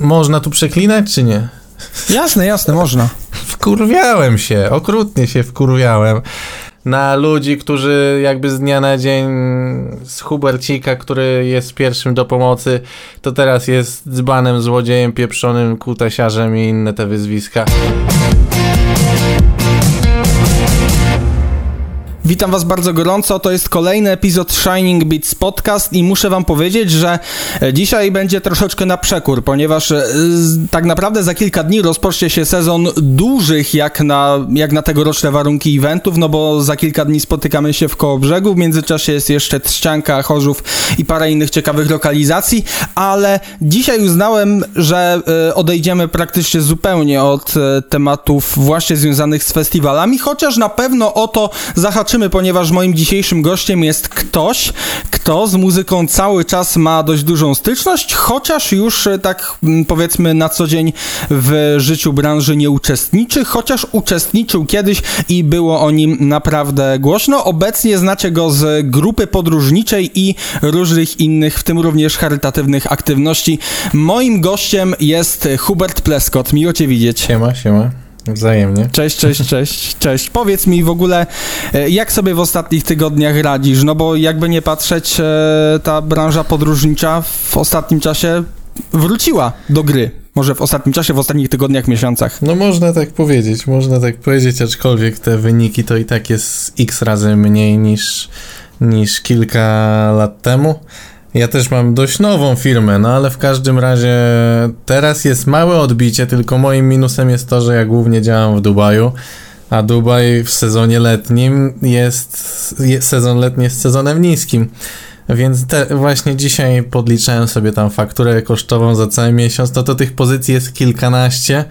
można tu przeklinać, czy nie? Jasne, jasne, można. Wkurwiałem się, okrutnie się wkurwiałem na ludzi, którzy jakby z dnia na dzień z Hubercika, który jest pierwszym do pomocy, to teraz jest dzbanem, złodziejem, pieprzonym, kutasiarzem i inne te wyzwiska. Witam Was bardzo gorąco. To jest kolejny epizod Shining Beats Podcast i muszę Wam powiedzieć, że e, dzisiaj będzie troszeczkę na przekór, ponieważ e, tak naprawdę za kilka dni rozpocznie się sezon dużych jak na, jak na tegoroczne warunki eventów, no bo za kilka dni spotykamy się w Kołobrzegu. W międzyczasie jest jeszcze Trzcianka, Chorzów i parę innych ciekawych lokalizacji, ale dzisiaj uznałem, że e, odejdziemy praktycznie zupełnie od tematów właśnie związanych z festiwalami, chociaż na pewno o to zahaczymy ponieważ moim dzisiejszym gościem jest ktoś, kto z muzyką cały czas ma dość dużą styczność, chociaż już e, tak mm, powiedzmy na co dzień w życiu branży nie uczestniczy, chociaż uczestniczył kiedyś i było o nim naprawdę głośno. Obecnie znacie go z grupy podróżniczej i różnych innych, w tym również charytatywnych aktywności. Moim gościem jest Hubert Pleskot. Miło Cię widzieć. Siema, siema. Wzajemnie. Cześć, cześć, cześć, cześć. Powiedz mi w ogóle, e, jak sobie w ostatnich tygodniach radzisz? No bo jakby nie patrzeć, e, ta branża podróżnicza w ostatnim czasie wróciła do gry. Może w ostatnim czasie, w ostatnich tygodniach, miesiącach. No można tak powiedzieć, można tak powiedzieć, aczkolwiek te wyniki to i tak jest x razy mniej niż, niż kilka lat temu. Ja też mam dość nową firmę, no ale w każdym razie teraz jest małe odbicie, tylko moim minusem jest to, że ja głównie działam w Dubaju, a Dubaj w sezonie letnim jest, jest sezon letni jest sezonem niskim. Więc te, właśnie dzisiaj podliczałem sobie tam fakturę kosztową za cały miesiąc, no to tych pozycji jest kilkanaście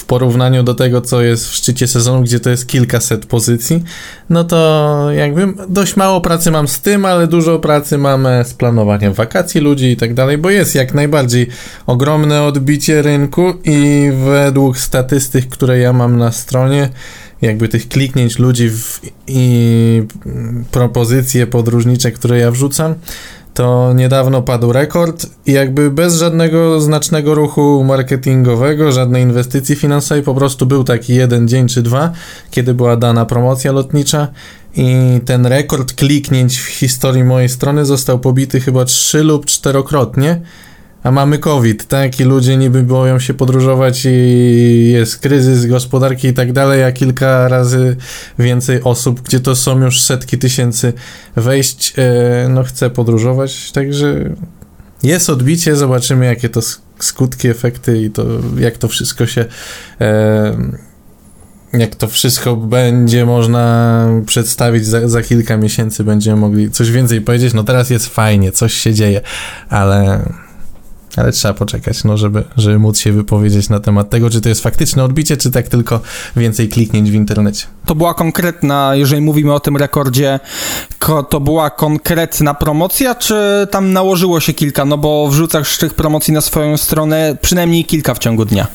w porównaniu do tego, co jest w szczycie sezonu, gdzie to jest kilkaset pozycji, no to jakby dość mało pracy mam z tym, ale dużo pracy mamy z planowaniem wakacji ludzi i tak dalej, bo jest jak najbardziej ogromne odbicie rynku i według statystyk, które ja mam na stronie, jakby tych kliknięć ludzi w, i propozycje podróżnicze, które ja wrzucam, to niedawno padł rekord i jakby bez żadnego znacznego ruchu marketingowego, żadnej inwestycji finansowej, po prostu był taki jeden dzień czy dwa, kiedy była dana promocja lotnicza i ten rekord kliknięć w historii mojej strony został pobity chyba trzy lub czterokrotnie a mamy COVID, tak? I ludzie niby boją się podróżować i jest kryzys gospodarki i tak dalej, a kilka razy więcej osób, gdzie to są już setki tysięcy wejść, e, no chce podróżować, także jest odbicie, zobaczymy jakie to skutki, efekty i to jak to wszystko się e, jak to wszystko będzie można przedstawić za, za, kilka miesięcy, będziemy mogli coś więcej powiedzieć. No teraz jest fajnie, coś się dzieje, ale ale trzeba poczekać, no, żeby, żeby móc się wypowiedzieć na temat tego, czy to jest faktyczne odbicie, czy tak tylko więcej kliknięć w internecie. To była konkretna, jeżeli mówimy o tym rekordzie, to była konkretna promocja, czy tam nałożyło się kilka? No bo wrzucasz tych promocji na swoją stronę przynajmniej kilka w ciągu dnia.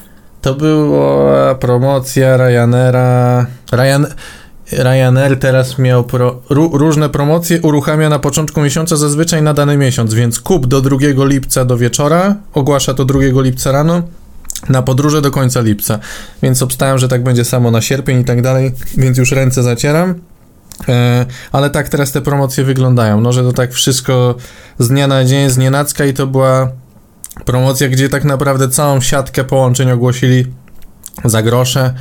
To była promocja Ryanaira. Ryan, Ryanair teraz miał pro, różne promocje, uruchamia na początku miesiąca zazwyczaj na dany miesiąc, więc kup do 2 lipca do wieczora, ogłasza to 2 lipca rano, na podróże do końca lipca. Więc obstałem, że tak będzie samo na sierpień i tak dalej, więc już ręce zacieram. E, ale tak teraz te promocje wyglądają, no że to tak wszystko z dnia na dzień, z nienacka i to była promocja, gdzie tak naprawdę całą siatkę połączeń ogłosili za grosze.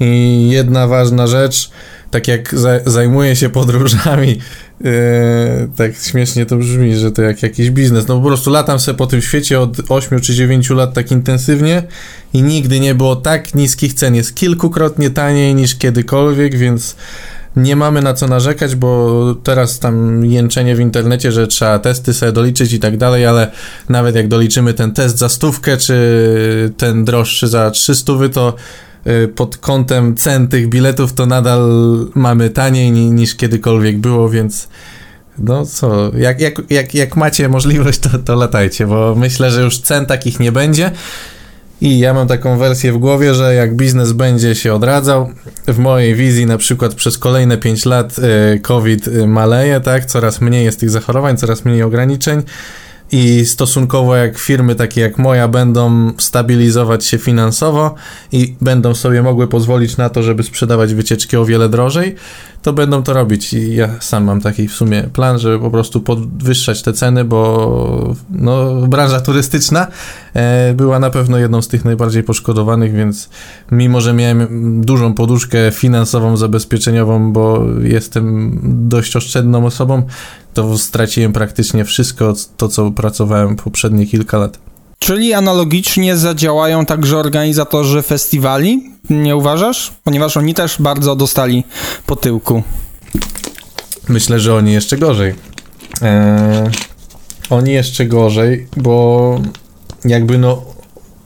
I jedna ważna rzecz, tak jak za, zajmuję się podróżami, yy, tak śmiesznie to brzmi, że to jak jakiś biznes. No po prostu latam sobie po tym świecie od 8 czy 9 lat tak intensywnie i nigdy nie było tak niskich cen. Jest kilkukrotnie taniej niż kiedykolwiek, więc nie mamy na co narzekać, bo teraz tam jęczenie w internecie, że trzeba testy sobie doliczyć i tak dalej, ale nawet jak doliczymy ten test za stówkę, czy ten droższy za 300, to Y, pod kątem cen tych biletów to nadal mamy taniej niż kiedykolwiek było, więc no co, jak, jak, jak, jak macie możliwość, to, to latajcie, bo myślę, że już cen takich nie będzie. I ja mam taką wersję w głowie, że jak biznes będzie się odradzał, w mojej wizji na przykład przez kolejne 5 lat y, COVID y, maleje, tak, coraz mniej jest tych zachorowań, coraz mniej ograniczeń, i stosunkowo jak firmy takie jak moja będą stabilizować się finansowo i będą sobie mogły pozwolić na to, żeby sprzedawać wycieczki o wiele drożej, to będą to robić. I ja sam mam taki w sumie plan, żeby po prostu podwyższać te ceny, bo no, branża turystyczna e, była na pewno jedną z tych najbardziej poszkodowanych, więc mimo, że miałem dużą poduszkę finansową, zabezpieczeniową, bo jestem dość oszczędną osobą, to straciłem praktycznie wszystko to, co pracowałem poprzednie kilka lat. Czyli analogicznie zadziałają także organizatorzy festiwali, nie uważasz? Ponieważ oni też bardzo dostali po tyłku. Myślę, że oni jeszcze gorzej. Eee, oni jeszcze gorzej, bo jakby no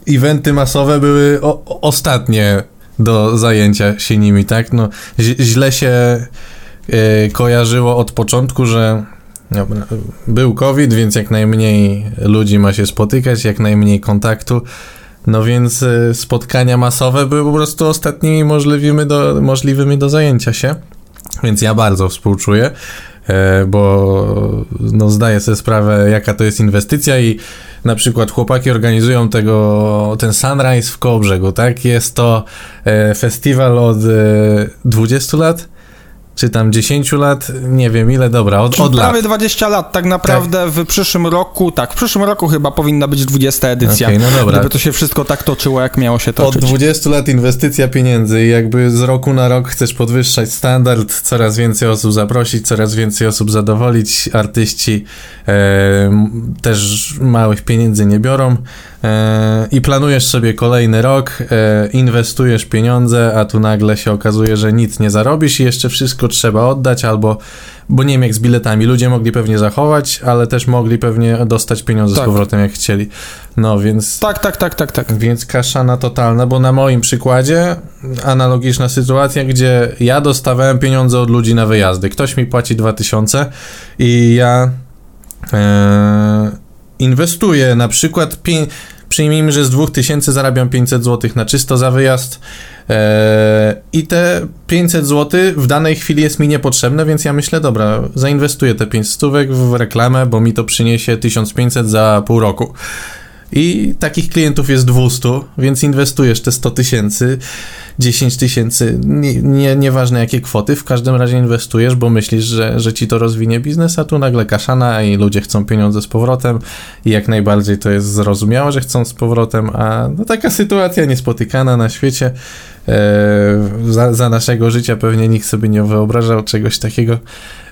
eventy masowe były o, ostatnie do zajęcia się nimi, tak? No, źle się e, kojarzyło od początku, że. Był COVID, więc jak najmniej ludzi ma się spotykać, jak najmniej kontaktu. No więc e, spotkania masowe były po prostu ostatnimi możliwymi do, możliwymi do zajęcia się. Więc ja bardzo współczuję, e, bo no zdaję sobie sprawę, jaka to jest inwestycja i na przykład chłopaki organizują tego, ten Sunrise w Kołbrzegu, tak? Jest to e, festiwal od 20 lat czy tam 10 lat, nie wiem ile, dobra, od, od Prawie lat. 20 lat, tak naprawdę tak. w przyszłym roku, tak, w przyszłym roku chyba powinna być 20 edycja, okay, no dobra. gdyby to się wszystko tak toczyło, jak miało się toczyć. Od 20 lat inwestycja pieniędzy i jakby z roku na rok chcesz podwyższać standard, coraz więcej osób zaprosić, coraz więcej osób zadowolić, artyści e, też małych pieniędzy nie biorą, E, i planujesz sobie kolejny rok, e, inwestujesz pieniądze, a tu nagle się okazuje, że nic nie zarobisz i jeszcze wszystko trzeba oddać, albo, bo nie wiem jak z biletami, ludzie mogli pewnie zachować, ale też mogli pewnie dostać pieniądze tak. z powrotem jak chcieli. No więc. Tak, tak, tak, tak, tak. Więc kaszana totalna, bo na moim przykładzie analogiczna sytuacja, gdzie ja dostawałem pieniądze od ludzi na wyjazdy. Ktoś mi płaci 2000 i ja. E, inwestuję na przykład, przyjmijmy, że z 2000 zarabiam 500 zł na czysto za wyjazd e, i te 500 zł w danej chwili jest mi niepotrzebne, więc ja myślę, dobra, zainwestuję te 500 stówek w reklamę, bo mi to przyniesie 1500 za pół roku. I takich klientów jest 200, więc inwestujesz te 100 tysięcy, 10 tysięcy, nie, nie, nieważne jakie kwoty, w każdym razie inwestujesz, bo myślisz, że, że ci to rozwinie biznes, a tu nagle kaszana i ludzie chcą pieniądze z powrotem i jak najbardziej to jest zrozumiałe, że chcą z powrotem, a no, taka sytuacja niespotykana na świecie. E, za, za naszego życia pewnie nikt sobie nie wyobrażał czegoś takiego.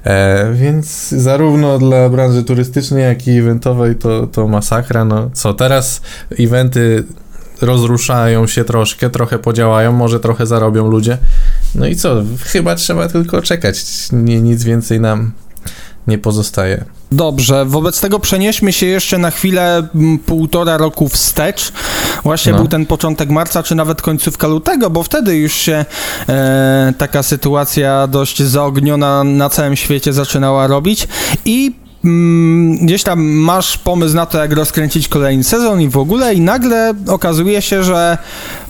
E, więc zarówno dla branży turystycznej, jak i eventowej to, to masakra. No co, teraz eventy rozruszają się troszkę, trochę podziałają, może trochę zarobią ludzie. No i co, chyba trzeba tylko czekać. Nie, nic więcej nam nie pozostaje. Dobrze, wobec tego przenieśmy się jeszcze na chwilę półtora roku wstecz. Właśnie no. był ten początek marca, czy nawet końcówka lutego, bo wtedy już się e, taka sytuacja dość zaogniona na całym świecie zaczynała robić i mm, gdzieś tam masz pomysł na to, jak rozkręcić kolejny sezon i w ogóle i nagle okazuje się, że Mm,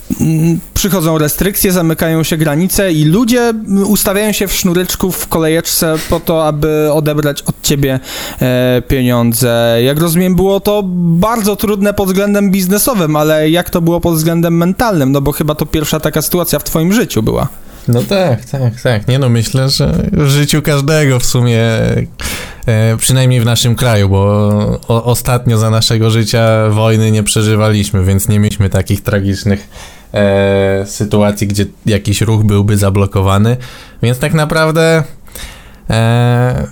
przychodzą restrykcje, zamykają się granice i ludzie ustawiają się w sznuryczku w kolejeczce po to, aby odebrać od ciebie e, pieniądze. Jak rozumiem, było to bardzo trudne pod względem biznesowym, ale jak to było pod względem mentalnym? No bo chyba to pierwsza taka sytuacja w twoim życiu była. No tak, tak, tak. Nie no, myślę, że w życiu każdego w sumie, e, przynajmniej w naszym kraju, bo o, ostatnio za naszego życia wojny nie przeżywaliśmy, więc nie mieliśmy takich tragicznych e, sytuacji, gdzie jakiś ruch byłby zablokowany. Więc tak naprawdę e,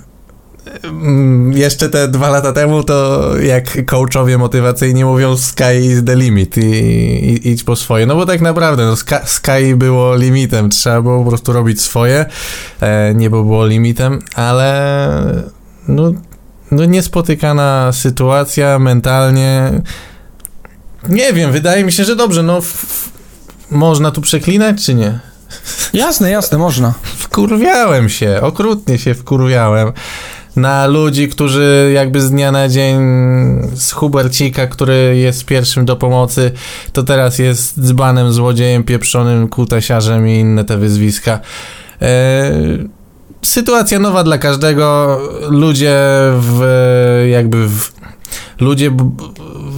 mm, jeszcze te dwa lata temu, to jak coachowie motywacyjni mówią sky is the limit i, i idź po swoje. No bo tak naprawdę no, sky, było limitem, trzeba było po prostu robić swoje, e, niebo było limitem, ale no, no niespotykana sytuacja mentalnie. Nie wiem, wydaje mi się, że dobrze, no można tu przeklinać, czy nie? Jasne, jasne, można. Wkurwiałem się, okrutnie się wkurwiałem na ludzi, którzy jakby z dnia na dzień z Hubercika, który jest pierwszym do pomocy, to teraz jest dzbanem, złodziejem, pieprzonym, kutasiarzem i inne te wyzwiska. E, sytuacja nowa dla każdego. Ludzie w jakby w ludzie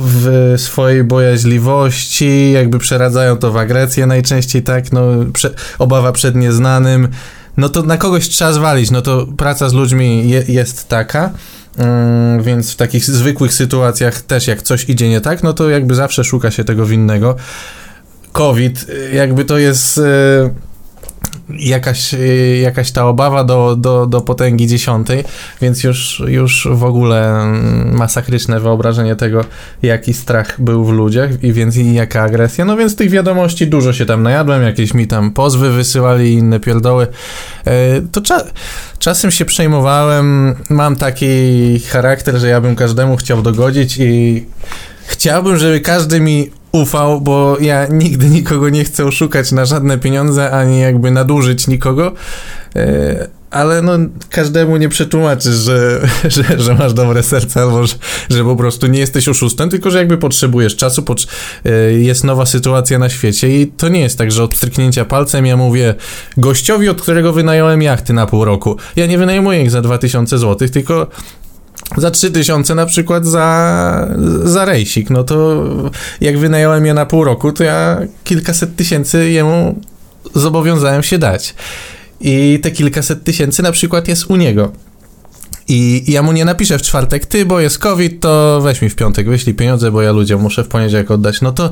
w swojej bojaźliwości jakby przeradzają to w agresję najczęściej, tak, no, prze, obawa przed nieznanym, no to na kogoś trzeba zwalić, no to praca z ludźmi je, jest taka, mm, więc w takich zwykłych sytuacjach też jak coś idzie nie tak, no to jakby zawsze szuka się tego winnego. COVID, jakby to jest... Yy, jakaś, y, jakaś ta obawa do, do, do potęgi dziesiątej, więc już, już w ogóle mm, masakryczne wyobrażenie tego, jaki strach był w ludziach i więc i jaka agresja. No więc tych wiadomości dużo się tam najadłem, jakieś mi tam pozwy wysyłali inne pierdoły. E, to cza czasem się przejmowałem, mam taki charakter, że ja bym każdemu chciał dogodzić i chciałbym, żeby każdy mi ufał, bo ja nigdy nikogo nie chcę oszukać na żadne pieniądze, ani jakby nadużyć nikogo. E, ale no, każdemu nie przetłumaczysz, że, że, że masz dobre serce, albo że, że po prostu nie jesteś oszustem, tylko że jakby potrzebujesz czasu, pot, e, jest nowa sytuacja na świecie i to nie jest tak, że od stryknięcia palcem ja mówię gościowi, od którego wynająłem jachty na pół roku. Ja nie wynajmuję ich za 2000 zł, tylko za 3000 na przykład za, za rejsik, no to jak wynająłem je na pół roku, to ja kilkaset tysięcy jemu zobowiązałem się dać. I te kilkaset tysięcy na przykład jest u niego. I ja mu nie napiszę w czwartek, ty, bo jest COVID, to weź mi w piątek, wyślij pieniądze, bo ja ludziom muszę w poniedziałek oddać. No to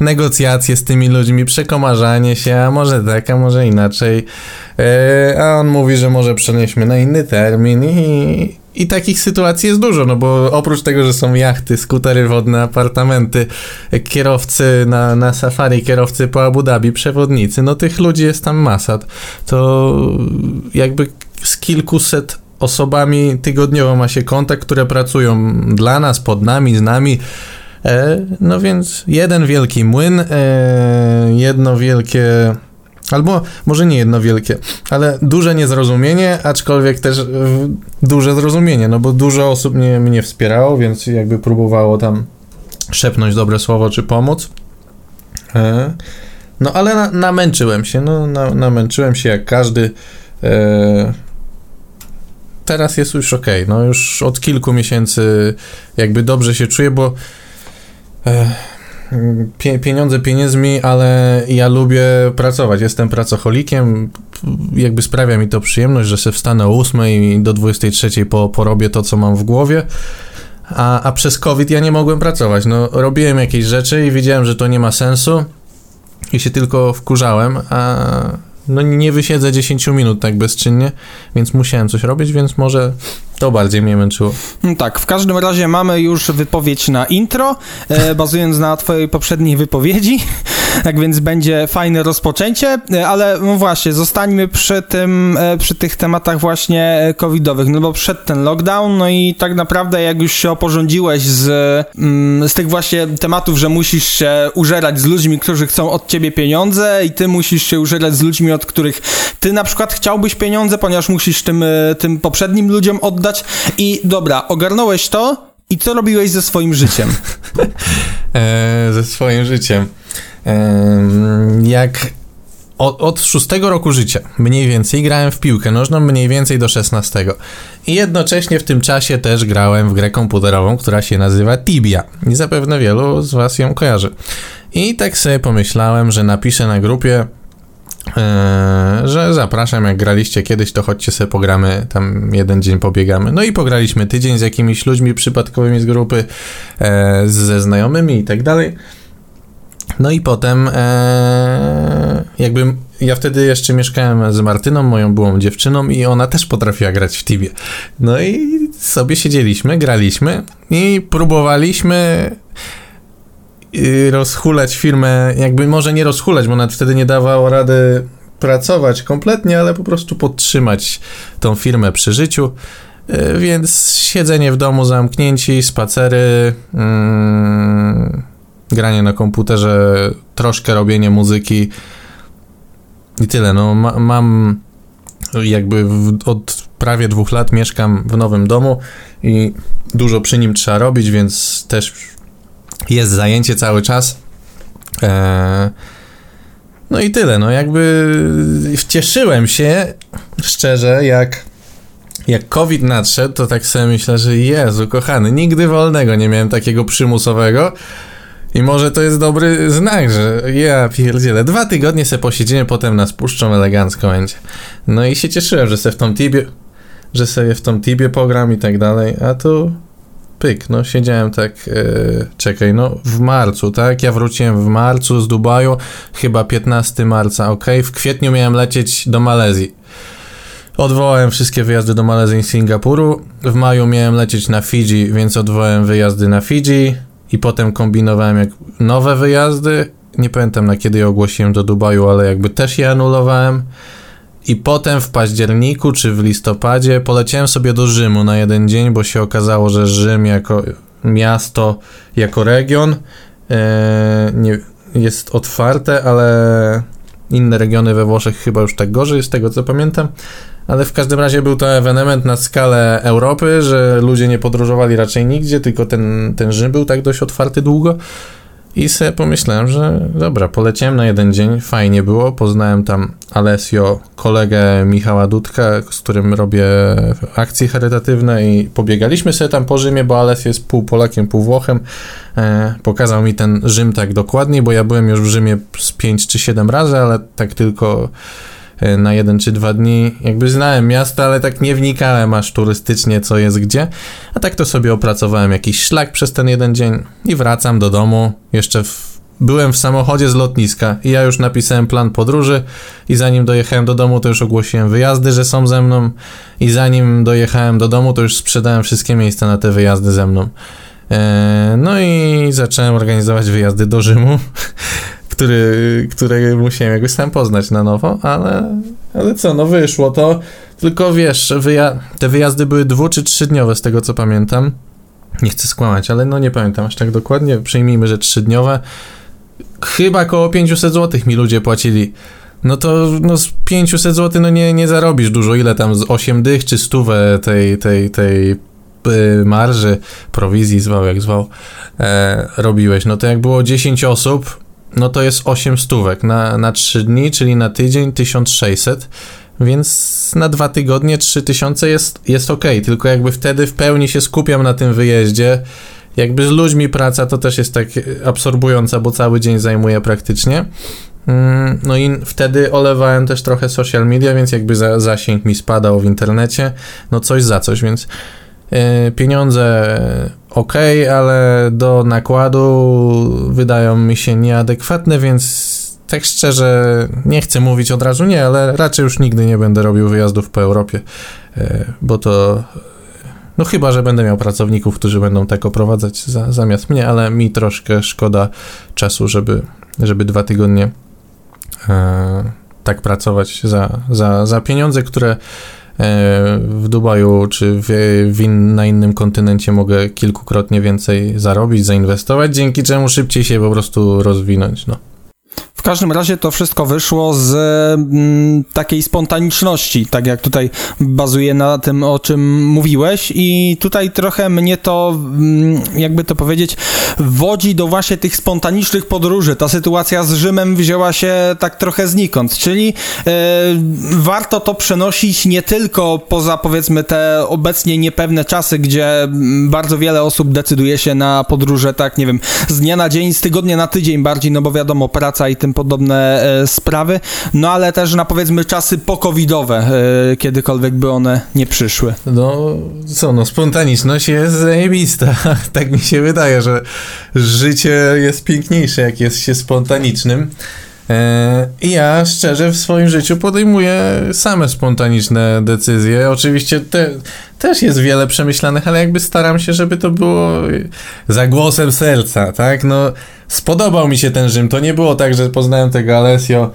negocjacje z tymi ludźmi, przekomarzanie się, a może tak, a może inaczej. Yy, a on mówi, że może przenieśmy na inny termin i, i takich sytuacji jest dużo, no bo oprócz tego, że są jachty, skutery wodne, apartamenty, kierowcy na, na safari, kierowcy po Abu Dhabi, przewodnicy, no tych ludzi jest tam masa. To jakby z kilkuset osobami tygodniowo ma się kontakt, które pracują dla nas, pod nami, z nami. E, no więc jeden wielki młyn, e, jedno wielkie Albo może nie jedno wielkie, ale duże niezrozumienie, aczkolwiek też duże zrozumienie, no bo dużo osób mnie, mnie wspierało, więc jakby próbowało tam szepnąć dobre słowo czy pomóc. E, no ale na, namęczyłem się, no na, namęczyłem się jak każdy. E, teraz jest już ok, no już od kilku miesięcy jakby dobrze się czuję, bo e, pieniądze pieniędzmi, ale ja lubię pracować. Jestem pracocholikiem, jakby sprawia mi to przyjemność, że się wstanę o 8 i do 23 po, porobię to, co mam w głowie. A, a przez COVID ja nie mogłem pracować. No, robiłem jakieś rzeczy i widziałem, że to nie ma sensu i się tylko wkurzałem, a no nie wysiedzę 10 minut tak bezczynnie, więc musiałem coś robić, więc może to bardziej mnie męczyło. No tak, w każdym razie mamy już wypowiedź na intro, e, bazując na twojej poprzedniej wypowiedzi, tak więc będzie fajne rozpoczęcie, e, ale no właśnie, zostańmy przy tym, e, przy tych tematach właśnie covidowych, no bo przed ten lockdown, no i tak naprawdę jak już się oporządziłeś z, mm, z tych właśnie tematów, że musisz się użerać z ludźmi, którzy chcą od ciebie pieniądze i ty musisz się użerać z ludźmi, od których ty na przykład chciałbyś pieniądze, ponieważ musisz tym, tym poprzednim ludziom oddać i dobra, ogarnąłeś to i co robiłeś ze swoim życiem? e, ze swoim życiem. E, jak od, od roku życia mniej więcej grałem w piłkę nożną, mniej więcej do 16. I jednocześnie w tym czasie też grałem w grę komputerową, która się nazywa Tibia. I zapewne wielu z Was ją kojarzy. I tak sobie pomyślałem, że napiszę na grupie że zapraszam, jak graliście kiedyś, to chodźcie sobie pogramy, tam jeden dzień pobiegamy. No i pograliśmy tydzień z jakimiś ludźmi przypadkowymi z grupy, e, ze znajomymi i tak dalej. No i potem e, jakby ja wtedy jeszcze mieszkałem z Martyną, moją byłą dziewczyną i ona też potrafiła grać w Tibie. No i sobie siedzieliśmy, graliśmy i próbowaliśmy rozhulać firmę, jakby może nie rozhulać, bo nawet wtedy nie dawało rady pracować kompletnie, ale po prostu podtrzymać tą firmę przy życiu. E, więc siedzenie w domu, zamknięci, spacery, mm, granie na komputerze, troszkę robienie muzyki i tyle. No, ma, mam jakby w, od prawie dwóch lat mieszkam w nowym domu i dużo przy nim trzeba robić, więc też jest zajęcie cały czas. Eee, no i tyle, no jakby cieszyłem się szczerze, jak, jak COVID nadszedł, to tak sobie myślę, że Jezu, kochany, nigdy wolnego nie miałem takiego przymusowego. I może to jest dobry znak, że ja pierdzielę, dwa tygodnie se posiedzimy, potem nas puszczą elegancko będzie. No i się cieszyłem, że se w tą Tibie, że sobie w tą Tibie pogram i tak dalej, a tu pyk, no siedziałem tak, yy, czekaj, no w marcu, tak? Ja wróciłem w marcu z Dubaju, chyba 15 marca, ok? W kwietniu miałem lecieć do Malezji. Odwołałem wszystkie wyjazdy do Malezji i Singapuru. W maju miałem lecieć na Fidżi, więc odwołałem wyjazdy na Fidżi i potem kombinowałem jak nowe wyjazdy. Nie pamiętam na kiedy je ogłosiłem do Dubaju, ale jakby też je anulowałem. I potem w październiku czy w listopadzie poleciałem sobie do Rzymu na jeden dzień, bo się okazało, że Rzym jako miasto, jako region e, nie, jest otwarte, ale inne regiony we Włoszech chyba już tak gorzej, z tego co pamiętam. Ale w każdym razie był to ewenement na skalę Europy, że ludzie nie podróżowali raczej nigdzie, tylko ten, ten Rzym był tak dość otwarty długo. I sobie pomyślałem, że dobra, poleciałem na jeden dzień, fajnie było. Poznałem tam Alessio, kolegę Michała Dudka, z którym robię akcje charytatywne i pobiegaliśmy sobie tam po Rzymie, bo Alessio jest pół Polakiem, pół Włochem. E, pokazał mi ten Rzym tak dokładnie, bo ja byłem już w Rzymie z 5 czy 7 razy, ale tak tylko na jeden czy dwa dni. Jakby znałem miasto, ale tak nie wnikałem aż turystycznie, co jest gdzie. A tak to sobie opracowałem jakiś szlak przez ten jeden dzień i wracam do domu. Jeszcze w... byłem w samochodzie z lotniska i ja już napisałem plan podróży i zanim dojechałem do domu, to już ogłosiłem wyjazdy, że są ze mną i zanim dojechałem do domu, to już sprzedałem wszystkie miejsca na te wyjazdy ze mną. E, no i zacząłem organizować wyjazdy do Rzymu. który, który musiałem jakoś sam poznać na nowo, ale, ale co, no wyszło to. Tylko wiesz, wyja te wyjazdy były dwu czy trzydniowe z tego co pamiętam. Nie chcę skłamać, ale no nie pamiętam aż tak dokładnie. Przyjmijmy, że trzydniowe. Chyba około 500 zł mi ludzie płacili. No to no z 500 zł no nie, nie zarobisz dużo. Ile tam z 8 dych czy stówę tej, tej, tej y, marży, prowizji zwał jak zwał, e, robiłeś. No to jak było 10 osób, no to jest 8 stówek na, na 3 dni, czyli na tydzień 1600, więc na dwa tygodnie 3000 jest, jest ok, tylko jakby wtedy w pełni się skupiam na tym wyjeździe. Jakby z ludźmi praca to też jest tak absorbująca, bo cały dzień zajmuje praktycznie. Mm, no i wtedy olewałem też trochę social media, więc jakby za, zasięg mi spadał w internecie, no coś za coś, więc yy, pieniądze ok, ale do nakładu wydają mi się nieadekwatne, więc tak szczerze nie chcę mówić od razu nie, ale raczej już nigdy nie będę robił wyjazdów po Europie, e, bo to no chyba, że będę miał pracowników, którzy będą tak oprowadzać za, zamiast mnie, ale mi troszkę szkoda czasu, żeby, żeby dwa tygodnie e, tak pracować za, za, za pieniądze, które w Dubaju czy w, w in, na innym kontynencie mogę kilkukrotnie więcej zarobić, zainwestować, dzięki czemu szybciej się po prostu rozwinąć. No. W każdym razie to wszystko wyszło z mm, takiej spontaniczności, tak jak tutaj bazuje na tym, o czym mówiłeś i tutaj trochę mnie to, mm, jakby to powiedzieć, wodzi do właśnie tych spontanicznych podróży. Ta sytuacja z Rzymem wzięła się tak trochę znikąd, czyli e, warto to przenosić nie tylko poza powiedzmy te obecnie niepewne czasy, gdzie mm, bardzo wiele osób decyduje się na podróże tak, nie wiem, z dnia na dzień, z tygodnia na tydzień bardziej, no bo wiadomo, praca i tym podobne e, sprawy, no ale też na powiedzmy czasy pokowidowe, e, kiedykolwiek by one nie przyszły. No co, no spontaniczność jest zajebista. tak mi się wydaje, że życie jest piękniejsze, jak jest się spontanicznym. E, I ja szczerze w swoim życiu podejmuję same spontaniczne decyzje. Oczywiście te, też jest wiele przemyślanych, ale jakby staram się, żeby to było za głosem serca, tak? No, spodobał mi się ten Rzym. To nie było tak, że poznałem tego Alessio.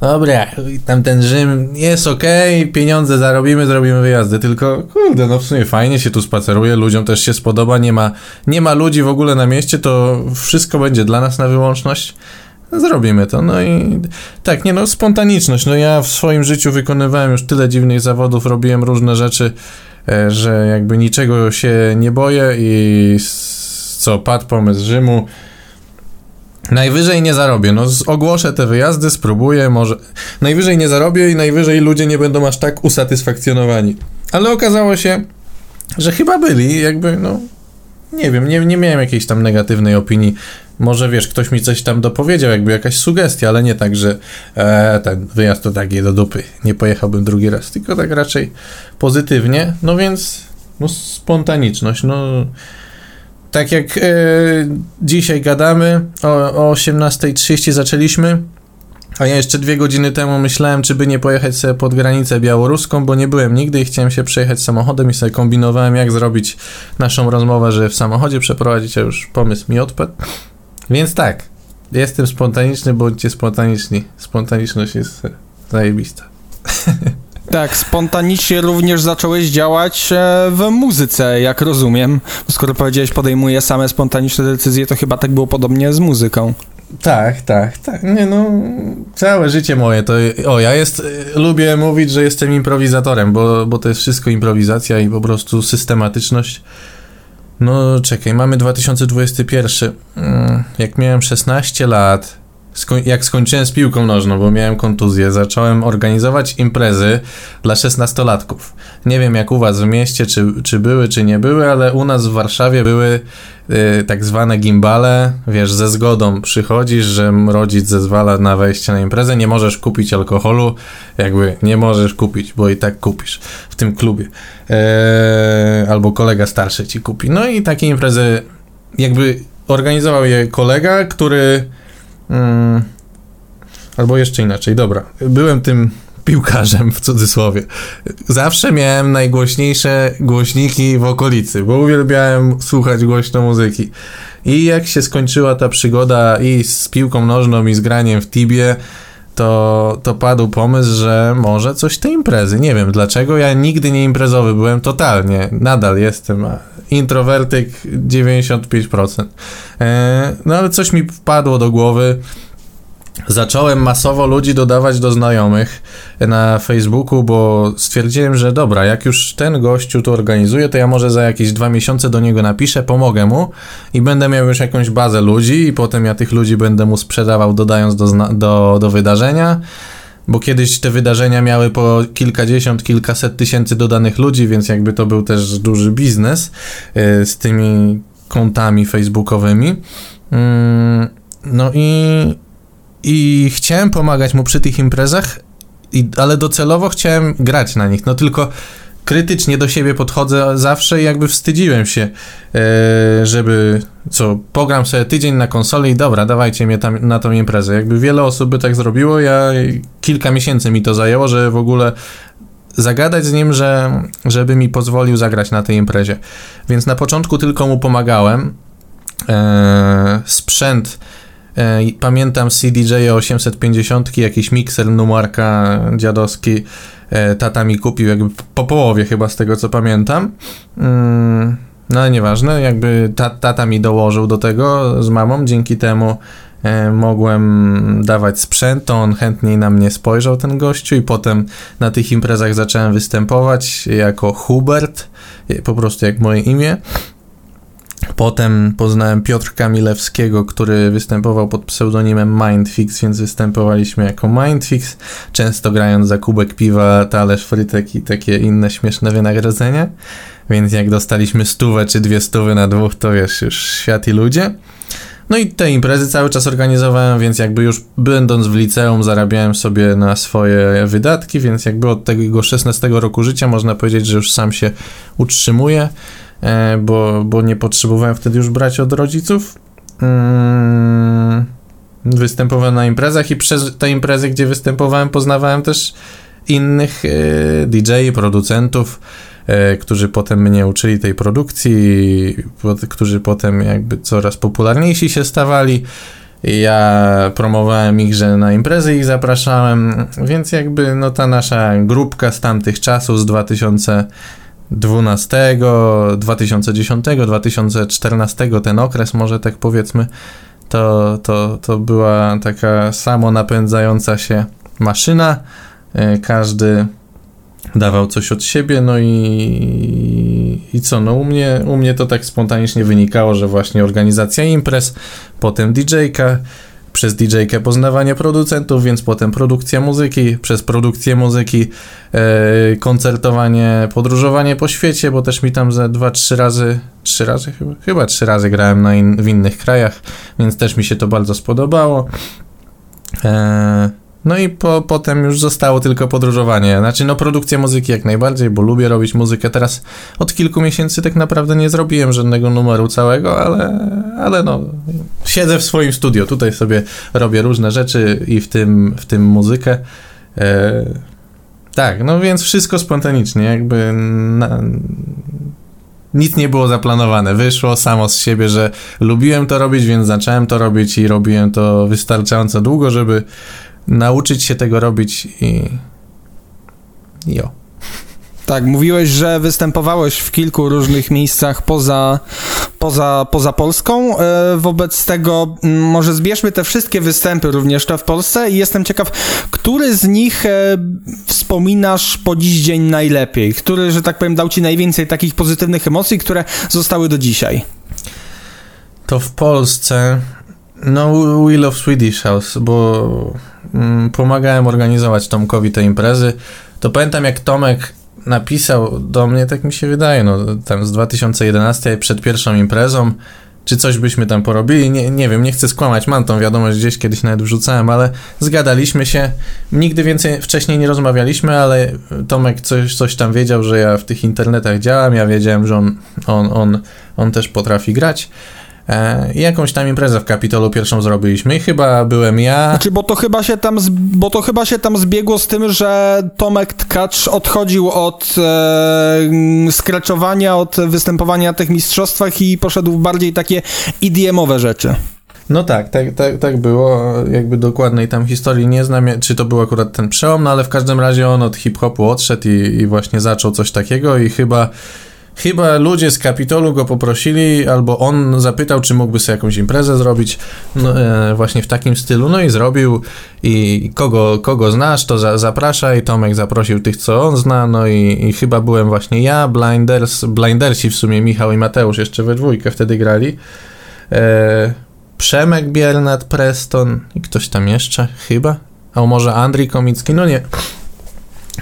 Dobra, tam ten Rzym jest okej, okay, pieniądze zarobimy, zrobimy wyjazdy, tylko kurde, no w sumie fajnie się tu spaceruje, ludziom też się spodoba, nie ma, nie ma ludzi w ogóle na mieście, to wszystko będzie dla nas na wyłączność. Zrobimy to. No i tak, nie no, spontaniczność. No ja w swoim życiu wykonywałem już tyle dziwnych zawodów, robiłem różne rzeczy, e, że jakby niczego się nie boję i co, padł pomysł Rzymu. Najwyżej nie zarobię. No, ogłoszę te wyjazdy, spróbuję, może. Najwyżej nie zarobię i najwyżej ludzie nie będą aż tak usatysfakcjonowani. ale okazało się, że chyba byli, jakby, no, nie wiem, nie, nie miałem jakiejś tam negatywnej opinii. Może wiesz, ktoś mi coś tam dopowiedział, jakby jakaś sugestia, ale nie tak, że e, ten wyjazd to taki do dupy, nie pojechałbym drugi raz, tylko tak raczej pozytywnie. No więc, no, spontaniczność, no. Tak jak e, dzisiaj gadamy, o, o 18.30 zaczęliśmy, a ja jeszcze dwie godziny temu myślałem, czy by nie pojechać sobie pod granicę białoruską, bo nie byłem nigdy i chciałem się przejechać samochodem i sobie kombinowałem, jak zrobić naszą rozmowę, że w samochodzie przeprowadzić, a już pomysł mi odpadł. Więc tak, jestem spontaniczny, bądźcie spontaniczni. Spontaniczność jest zajebista. Tak, spontanicznie również zacząłeś działać e, w muzyce, jak rozumiem. Skoro powiedziałeś, podejmuję same spontaniczne decyzje, to chyba tak było podobnie z muzyką. Tak, tak, tak. Nie no, całe życie moje to. O, ja jest. Lubię mówić, że jestem improwizatorem, bo, bo to jest wszystko improwizacja i po prostu systematyczność. No, czekaj, mamy 2021. Mm, jak miałem 16 lat, Jak skończyłem z piłką nożną, bo miałem kontuzję, zacząłem organizować imprezy dla szesnastolatków. Nie wiem jak u was w mieście, czy, czy były, czy nie były, ale u nas w Warszawie były y, tak zwane gimbale, wiesz, ze zgodą przychodzisz, że rodzic zezwala na wejście na imprezę, nie możesz kupić alkoholu, jakby nie możesz kupić, bo i tak kupisz w tym klubie. E, albo kolega starszy ci kupi. No i takie imprezy jakby organizował je kolega, który Hmm. Albo jeszcze inaczej, dobra. Byłem tym piłkarzem w cudzysłowie. Zawsze miałem najgłośniejsze głośniki w okolicy, bo uwielbiałem słuchać głośno muzyki. I jak się skończyła ta przygoda i z piłką nożną, i z graniem w Tibie, to, to padł pomysł, że może coś te imprezy. Nie wiem dlaczego. Ja nigdy nie imprezowy byłem totalnie. Nadal jestem introwertyk 95%. E, no ale coś mi wpadło do głowy. Zacząłem masowo ludzi dodawać do znajomych na Facebooku, bo stwierdziłem, że dobra, jak już ten gościu to organizuje, to ja może za jakieś dwa miesiące do niego napiszę, pomogę mu i będę miał już jakąś bazę ludzi i potem ja tych ludzi będę mu sprzedawał dodając do, do, do wydarzenia bo kiedyś te wydarzenia miały po kilkadziesiąt, kilkaset tysięcy dodanych ludzi, więc jakby to był też duży biznes y, z tymi kontami facebookowymi. Mm, no i, i chciałem pomagać mu przy tych imprezach, ale docelowo chciałem grać na nich. No tylko krytycznie do siebie podchodzę zawsze i jakby wstydziłem się, e, żeby co, pogram sobie tydzień na konsoli i dobra, dawajcie mnie tam na tą imprezę. Jakby wiele osób by tak zrobiło, ja kilka miesięcy mi to zajęło, że w ogóle zagadać z nim, że, żeby mi pozwolił zagrać na tej imprezie. Więc na początku tylko mu pomagałem. E, sprzęt Pamiętam CDJ 850, jakiś mikser numarka dziadowski E, tata mi kupił jakby po połowie chyba z tego co pamiętam. Mm, no ale nieważne, jakby tata mi dołożył do tego z mamą, dzięki temu e, mogłem dawać sprzęt, to on chętniej na mnie spojrzał ten gościu i potem na tych imprezach zacząłem występować jako Hubert, po prostu jak moje imię. Potem poznałem Piotrka Milewskiego, który występował pod pseudonimem Mindfix, więc występowaliśmy jako Mindfix, często grając za kubek piwa, talerz frytek i takie inne śmieszne wynagrodzenia. Więc jak dostaliśmy stówę czy dwie stówy na dwóch, to wiesz, już świat i ludzie. No i te imprezy cały czas organizowałem, więc jakby już będąc w liceum zarabiałem sobie na swoje wydatki, więc jakby od tego 16 roku życia można powiedzieć, że już sam się utrzymuję. E, bo, bo nie potrzebowałem wtedy już brać od rodziców. Mm, występowałem na imprezach i przez te imprezy, gdzie występowałem, poznawałem też innych e, DJ, producentów, e, którzy potem mnie uczyli tej produkcji, którzy potem jakby coraz popularniejsi się stawali. Ja promowałem ich, że na imprezy ich zapraszałem, więc jakby no ta nasza grupka z tamtych czasów z 2000 12, 2010, 2014, ten okres może tak powiedzmy, to, to, to była taka samo napędzająca się maszyna. E, każdy dawał coś od siebie, no i, i co, no u mnie, u mnie to tak spontanicznie wynikało, że właśnie organizacja imprez, potem DJ-ka, przez DJ-kę poznawanie producentów, więc potem produkcja muzyki, przez produkcję muzyki e, koncertowanie, podróżowanie po świecie, bo też mi tam dwa, trzy razy, trzy razy chyba, chyba trzy razy grałem na in, w innych krajach, więc też mi się to bardzo spodobało. E, no i po, potem już zostało tylko podróżowanie. Znaczy, no produkcja muzyki jak najbardziej, bo lubię robić muzykę. Teraz od kilku miesięcy tak naprawdę nie zrobiłem żadnego numeru całego, ale, ale no, siedzę w swoim studio. Tutaj sobie robię różne rzeczy i w tym, w tym muzykę. E, tak, no więc wszystko spontanicznie, jakby na, nic nie było zaplanowane. Wyszło samo z siebie, że lubiłem to robić, więc zacząłem to robić i robiłem to wystarczająco długo, żeby nauczyć się tego robić i jo. Tak, mówiłeś, że występowałeś w kilku różnych miejscach poza, poza, poza Polską. E, wobec tego może zbierzmy te wszystkie występy również te w Polsce i jestem ciekaw, który z nich e, wspominasz po dziś dzień najlepiej? Który, że tak powiem, dał ci najwięcej takich pozytywnych emocji, które zostały do dzisiaj? To w Polsce no We Love Swedish House, bo pomagałem organizować Tomkowi te imprezy. To pamiętam jak Tomek napisał do mnie, tak mi się wydaje, no tam z 2011 przed pierwszą imprezą, czy coś byśmy tam porobili, nie, nie wiem, nie chcę skłamać, mam tą wiadomość gdzieś, kiedyś nawet wrzucałem, ale zgadaliśmy się, nigdy więcej wcześniej nie rozmawialiśmy, ale Tomek coś, coś tam wiedział, że ja w tych internetach działam, ja wiedziałem, że on, on, on, on też potrafi grać, E, jakąś tam imprezę w Kapitolu pierwszą zrobiliśmy i chyba byłem ja. Znaczy, bo to chyba się tam, z, bo to chyba się tam zbiegło z tym, że Tomek Tkacz odchodził od e, skraczowania, od występowania na tych mistrzostwach i poszedł w bardziej takie idiomowe rzeczy. No tak, tak, tak, tak było. Jakby dokładnej tam historii nie znam, czy to był akurat ten przełom, no ale w każdym razie on od hip-hopu odszedł i, i właśnie zaczął coś takiego i chyba Chyba ludzie z Kapitolu go poprosili, albo on zapytał, czy mógłby sobie jakąś imprezę zrobić no, e, właśnie w takim stylu, no i zrobił. I kogo, kogo znasz, to za, zapraszaj, Tomek zaprosił tych, co on zna, no i, i chyba byłem właśnie ja, Blinders, Blindersi w sumie, Michał i Mateusz jeszcze we dwójkę wtedy grali, e, Przemek Biernat, Preston i ktoś tam jeszcze, chyba, a może Andrii Komicki, no nie,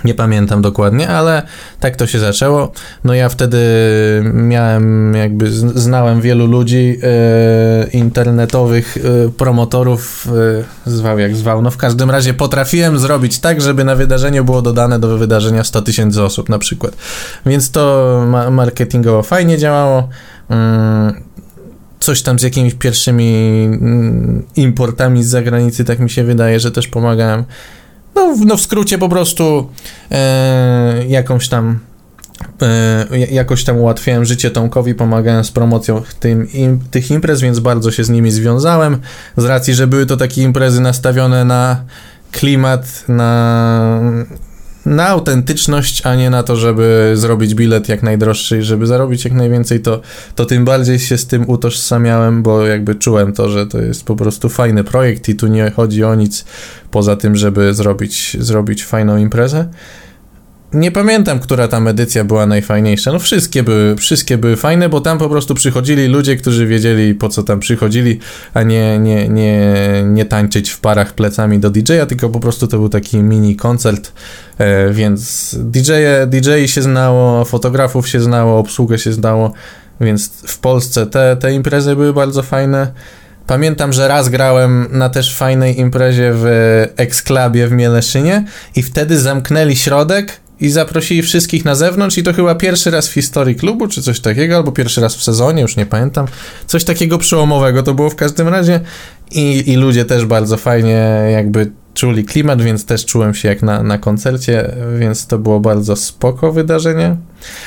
nie pamiętam dokładnie, ale tak to się zaczęło. No ja wtedy miałem, jakby znałem wielu ludzi e, internetowych e, promotorów, e, zwał jak zwał. No w każdym razie potrafiłem zrobić tak, żeby na wydarzeniu było dodane do wydarzenia 100 tysięcy osób na przykład. Więc to ma marketingowo fajnie działało. Mm, coś tam z jakimiś pierwszymi mm, importami z zagranicy, tak mi się wydaje, że też pomagałem. No, no w skrócie po prostu e, jakąś tam e, jakoś tam ułatwiałem życie Tomkowi, pomagałem z promocją tym, im, tych imprez, więc bardzo się z nimi związałem. Z racji, że były to takie imprezy nastawione na klimat, na na autentyczność, a nie na to, żeby zrobić bilet jak najdroższy i żeby zarobić jak najwięcej, to, to tym bardziej się z tym utożsamiałem, bo jakby czułem to, że to jest po prostu fajny projekt i tu nie chodzi o nic poza tym, żeby zrobić, zrobić fajną imprezę. Nie pamiętam, która tam edycja była najfajniejsza. No wszystkie były, wszystkie były fajne, bo tam po prostu przychodzili ludzie, którzy wiedzieli po co tam przychodzili, a nie, nie, nie, nie tańczyć w parach plecami do DJ-a, tylko po prostu to był taki mini koncert, e, więc DJ-e, DJ się znało, fotografów się znało, obsługę się znało, więc w Polsce te, te imprezy były bardzo fajne. Pamiętam, że raz grałem na też fajnej imprezie w Exclubie w Mieleszynie i wtedy zamknęli środek i zaprosili wszystkich na zewnątrz i to chyba pierwszy raz w historii klubu, czy coś takiego, albo pierwszy raz w sezonie, już nie pamiętam. Coś takiego przełomowego to było w każdym razie i, i ludzie też bardzo fajnie jakby czuli klimat, więc też czułem się jak na, na koncercie, więc to było bardzo spoko wydarzenie.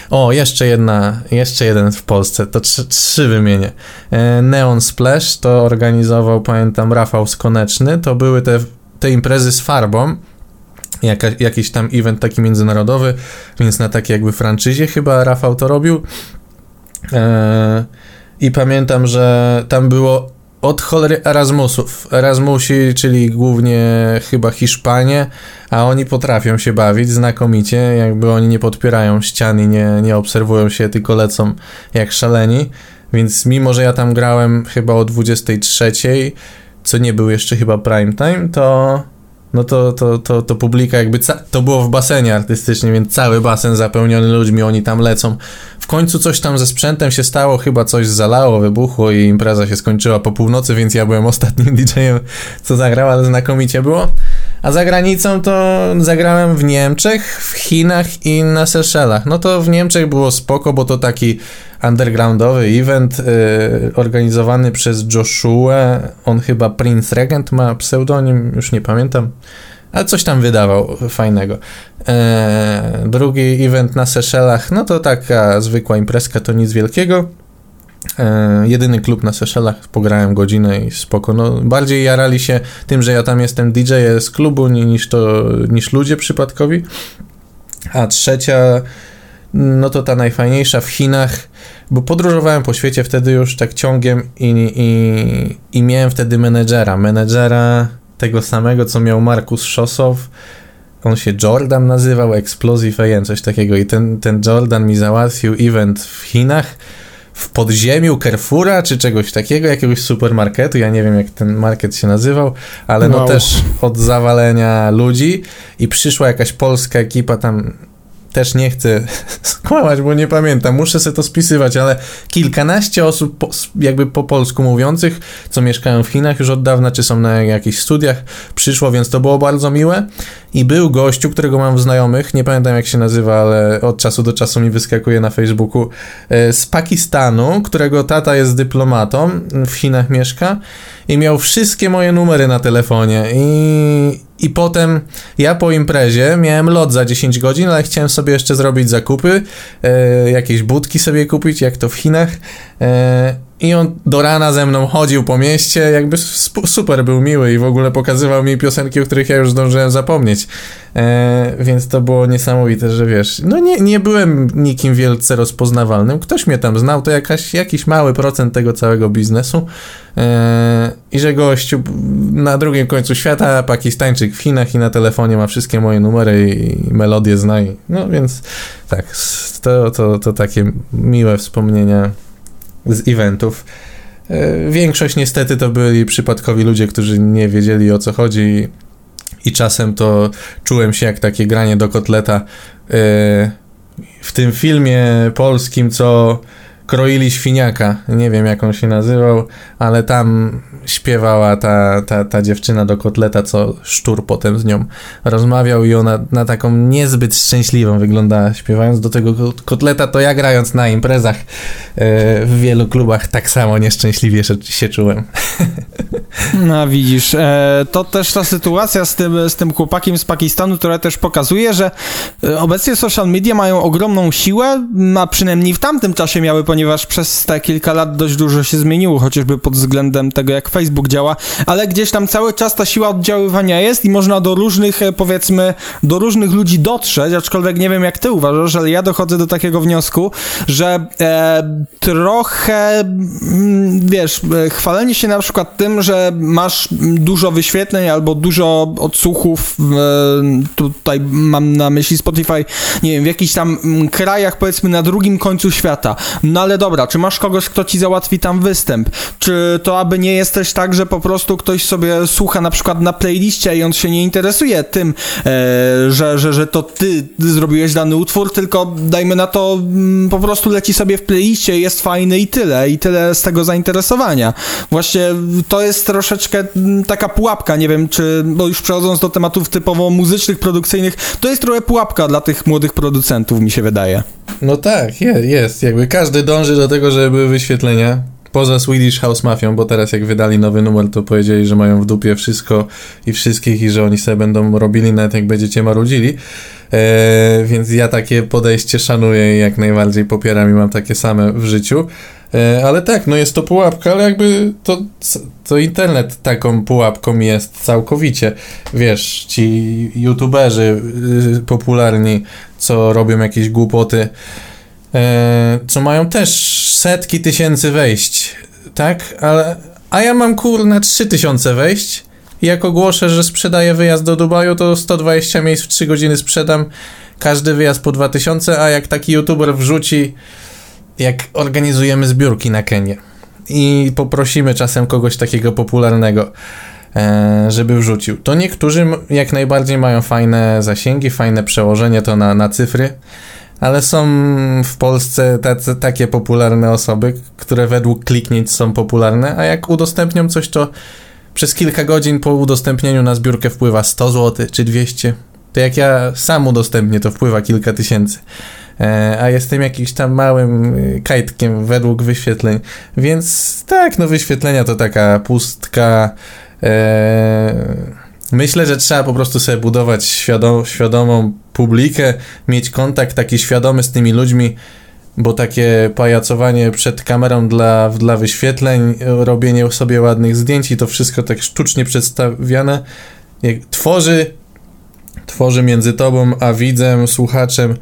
O, jeszcze jedna, jeszcze jeden w Polsce, to trzy, trzy wymienię. E, Neon Splash to organizował, pamiętam, Rafał Skoneczny, to były te, te imprezy z farbą, jaka, jakiś tam event taki międzynarodowy, więc na takiej jakby franczyzie chyba Rafał to robił. Eee, I pamiętam, że tam było od cholery Erasmusów. Erasmusi, czyli głównie chyba Hiszpanie, a oni potrafią się bawić znakomicie, jakby oni nie podpierają ścian i nie, nie obserwują się, tylko lecą jak szaleni. Więc mimo, że ja tam grałem chyba o 23, co nie był jeszcze chyba prime time, to no to, to, to, to publika jakby, to było w basenie artystycznym, więc cały basen zapełniony ludźmi, oni tam lecą. W końcu coś tam ze sprzętem się stało, chyba coś zalało, wybuchło i impreza się skończyła po północy, więc ja byłem ostatnim DJ-em, co zagrał, ale znakomicie było. A za granicą to zagrałem w Niemczech, w Chinach i na Seszelach. No to w Niemczech było spoko, bo to taki undergroundowy event yy, organizowany przez Joshua. On chyba Prince Regent ma pseudonim, już nie pamiętam. Ale coś tam wydawał fajnego. E, drugi event na Seszelach, no to taka zwykła imprezka, to nic wielkiego. E, jedyny klub na Seszelach, pograłem godzinę i spoko. No, bardziej jarali się tym, że ja tam jestem DJ z klubu niż, to, niż ludzie przypadkowi. A trzecia, no to ta najfajniejsza w Chinach, bo podróżowałem po świecie wtedy już tak ciągiem i, i, i miałem wtedy menedżera. Menedżera tego samego, co miał Markus Szosow. On się Jordan nazywał, Explosive AM, coś takiego. I ten, ten Jordan mi załatwił event w Chinach w podziemiu Carrefoura czy czegoś takiego, jakiegoś supermarketu. Ja nie wiem, jak ten market się nazywał, ale no wow. też od zawalenia ludzi i przyszła jakaś polska ekipa tam też nie chcę skłamać, bo nie pamiętam, muszę sobie to spisywać, ale kilkanaście osób po, jakby po polsku mówiących, co mieszkają w Chinach już od dawna, czy są na jakichś studiach, przyszło, więc to było bardzo miłe. I był gościu, którego mam w znajomych, nie pamiętam jak się nazywa, ale od czasu do czasu mi wyskakuje na Facebooku, e, z Pakistanu, którego tata jest dyplomatą, w Chinach mieszka i miał wszystkie moje numery na telefonie i, i potem ja po imprezie miałem lot za 10 godzin, ale chciałem sobie jeszcze zrobić zakupy, e, jakieś budki sobie kupić, jak to w Chinach. E, i on do rana ze mną chodził po mieście, jakby super był miły i w ogóle pokazywał mi piosenki, o których ja już zdążyłem zapomnieć. E, więc to było niesamowite, że wiesz, no nie, nie byłem nikim wielce rozpoznawalnym. Ktoś mnie tam znał, to jakaś, jakiś mały procent tego całego biznesu. E, I że gościu na drugim końcu świata, Pakistańczyk w Chinach i na telefonie ma wszystkie moje numery i melodie zna. no więc tak, to, to, to takie miłe wspomnienia z eventów. E, większość niestety to byli przypadkowi ludzie, którzy nie wiedzieli o co chodzi i czasem to czułem się jak takie granie do kotleta e, w tym filmie polskim, co kroili świniaka. Nie wiem, jak on się nazywał, ale tam śpiewała ta, ta, ta dziewczyna do kotleta, co szczur potem z nią rozmawiał i ona na taką niezbyt szczęśliwą wyglądała śpiewając do tego kotleta, to ja grając na imprezach e, w wielu klubach tak samo nieszczęśliwie się, czułem. No widzisz, e, to też ta sytuacja z tym, z tym chłopakiem z Pakistanu, która też pokazuje, że e, obecnie social media mają ogromną siłę, a przynajmniej w tamtym czasie miały, ponieważ przez te kilka lat dość dużo się zmieniło, chociażby pod względem tego, jak Facebook działa, ale gdzieś tam cały czas ta siła oddziaływania jest i można do różnych, e, powiedzmy, do różnych ludzi dotrzeć, aczkolwiek nie wiem, jak ty uważasz, ale ja dochodzę do takiego wniosku, że e, trochę, mm, wiesz, chwalenie się na przykład tym, że masz dużo wyświetleń albo dużo odsłuchów, tutaj mam na myśli Spotify, nie wiem, w jakichś tam krajach, powiedzmy, na drugim końcu świata. No ale dobra, czy masz kogoś, kto ci załatwi tam występ? Czy to aby nie jesteś tak, że po prostu ktoś sobie słucha na przykład na playliście i on się nie interesuje tym, e, że, że, że to ty zrobiłeś dany utwór, tylko dajmy na to mm, po prostu leci sobie w playliście, jest fajny i tyle, i tyle z tego zainteresowania. Właśnie to jest troszeczkę mm, taka pułapka, nie wiem, czy, bo już przechodząc do tematów typowo muzycznych, produkcyjnych, to jest trochę pułapka dla tych młodych producentów, mi się wydaje. No tak, jest, jest. Jakby każdy dąży do tego, żeby były wyświetlenia. Poza Swedish House Mafią, bo teraz jak wydali nowy numer, to powiedzieli, że mają w dupie wszystko i wszystkich i że oni sobie będą robili nawet jak będziecie marudzili. Eee, więc ja takie podejście szanuję i jak najbardziej popieram i mam takie same w życiu. E, ale tak, no jest to pułapka, ale jakby to, to internet taką pułapką jest całkowicie. Wiesz, ci youtuberzy y, popularni, co robią jakieś głupoty, e, co mają też setki tysięcy wejść, tak? Ale, a ja mam kurna trzy tysiące wejść i jak ogłoszę, że sprzedaję wyjazd do Dubaju, to 120 miejsc w 3 godziny sprzedam, każdy wyjazd po 2000, a jak taki youtuber wrzuci jak organizujemy zbiórki na Kenię i poprosimy czasem kogoś takiego popularnego, e, żeby wrzucił. To niektórzy jak najbardziej mają fajne zasięgi, fajne przełożenie to na, na cyfry, ale są w Polsce tacy, takie popularne osoby, które według kliknięć są popularne, a jak udostępnią coś, to przez kilka godzin po udostępnieniu na zbiórkę wpływa 100 zł czy 200. To jak ja sam udostępnię, to wpływa kilka tysięcy. E, a jestem jakimś tam małym y, kajtkiem według wyświetleń. Więc tak, no wyświetlenia to taka pustka. E, myślę, że trzeba po prostu sobie budować świadom, świadomą publikę, mieć kontakt taki świadomy z tymi ludźmi, bo takie pajacowanie przed kamerą dla, dla wyświetleń, robienie sobie ładnych zdjęć i to wszystko tak sztucznie przedstawiane, tworzy, tworzy między tobą a widzem, słuchaczem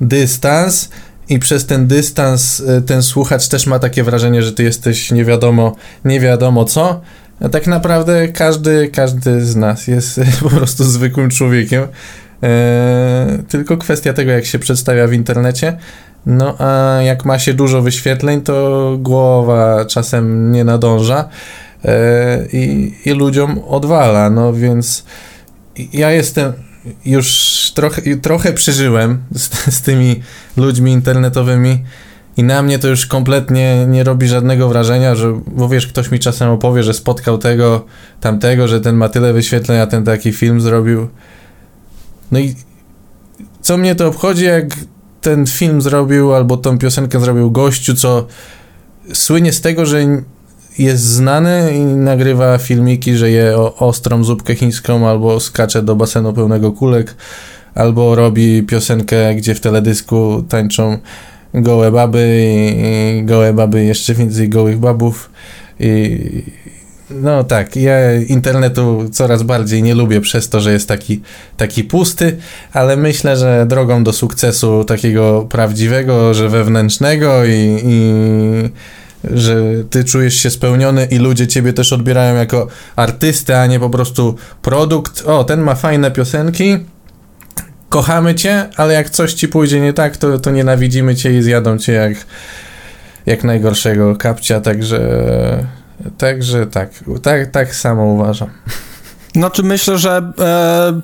dystans i przez ten dystans e, ten słuchacz też ma takie wrażenie, że ty jesteś nie wiadomo, nie wiadomo co, a tak naprawdę każdy, każdy z nas jest po prostu zwykłym człowiekiem, e, tylko kwestia tego, jak się przedstawia w internecie, no a jak ma się dużo wyświetleń, to głowa czasem nie nadąża e, i, i ludziom odwala, no więc ja jestem już trochę, trochę przeżyłem z, z tymi ludźmi internetowymi i na mnie to już kompletnie nie robi żadnego wrażenia, że, bo wiesz, ktoś mi czasem opowie, że spotkał tego, tamtego, że ten ma tyle wyświetleń, a ten taki film zrobił. No i co mnie to obchodzi, jak ten film zrobił, albo tą piosenkę zrobił gościu, co słynie z tego, że jest znany i nagrywa filmiki, że je ostrą zupkę chińską, albo skacze do basenu pełnego kulek, albo robi piosenkę, gdzie w teledysku tańczą gołe baby i, gołe baby jeszcze więcej gołych babów i no tak, ja internetu coraz bardziej nie lubię przez to, że jest taki, taki pusty, ale myślę, że drogą do sukcesu takiego prawdziwego, że wewnętrznego i, i że ty czujesz się spełniony i ludzie ciebie też odbierają jako artystę, a nie po prostu produkt. O, ten ma fajne piosenki, kochamy cię, ale jak coś ci pójdzie nie tak, to, to nienawidzimy cię i zjadą cię jak, jak najgorszego kapcia, także także tak, tak, tak samo uważam. Znaczy myślę, że e,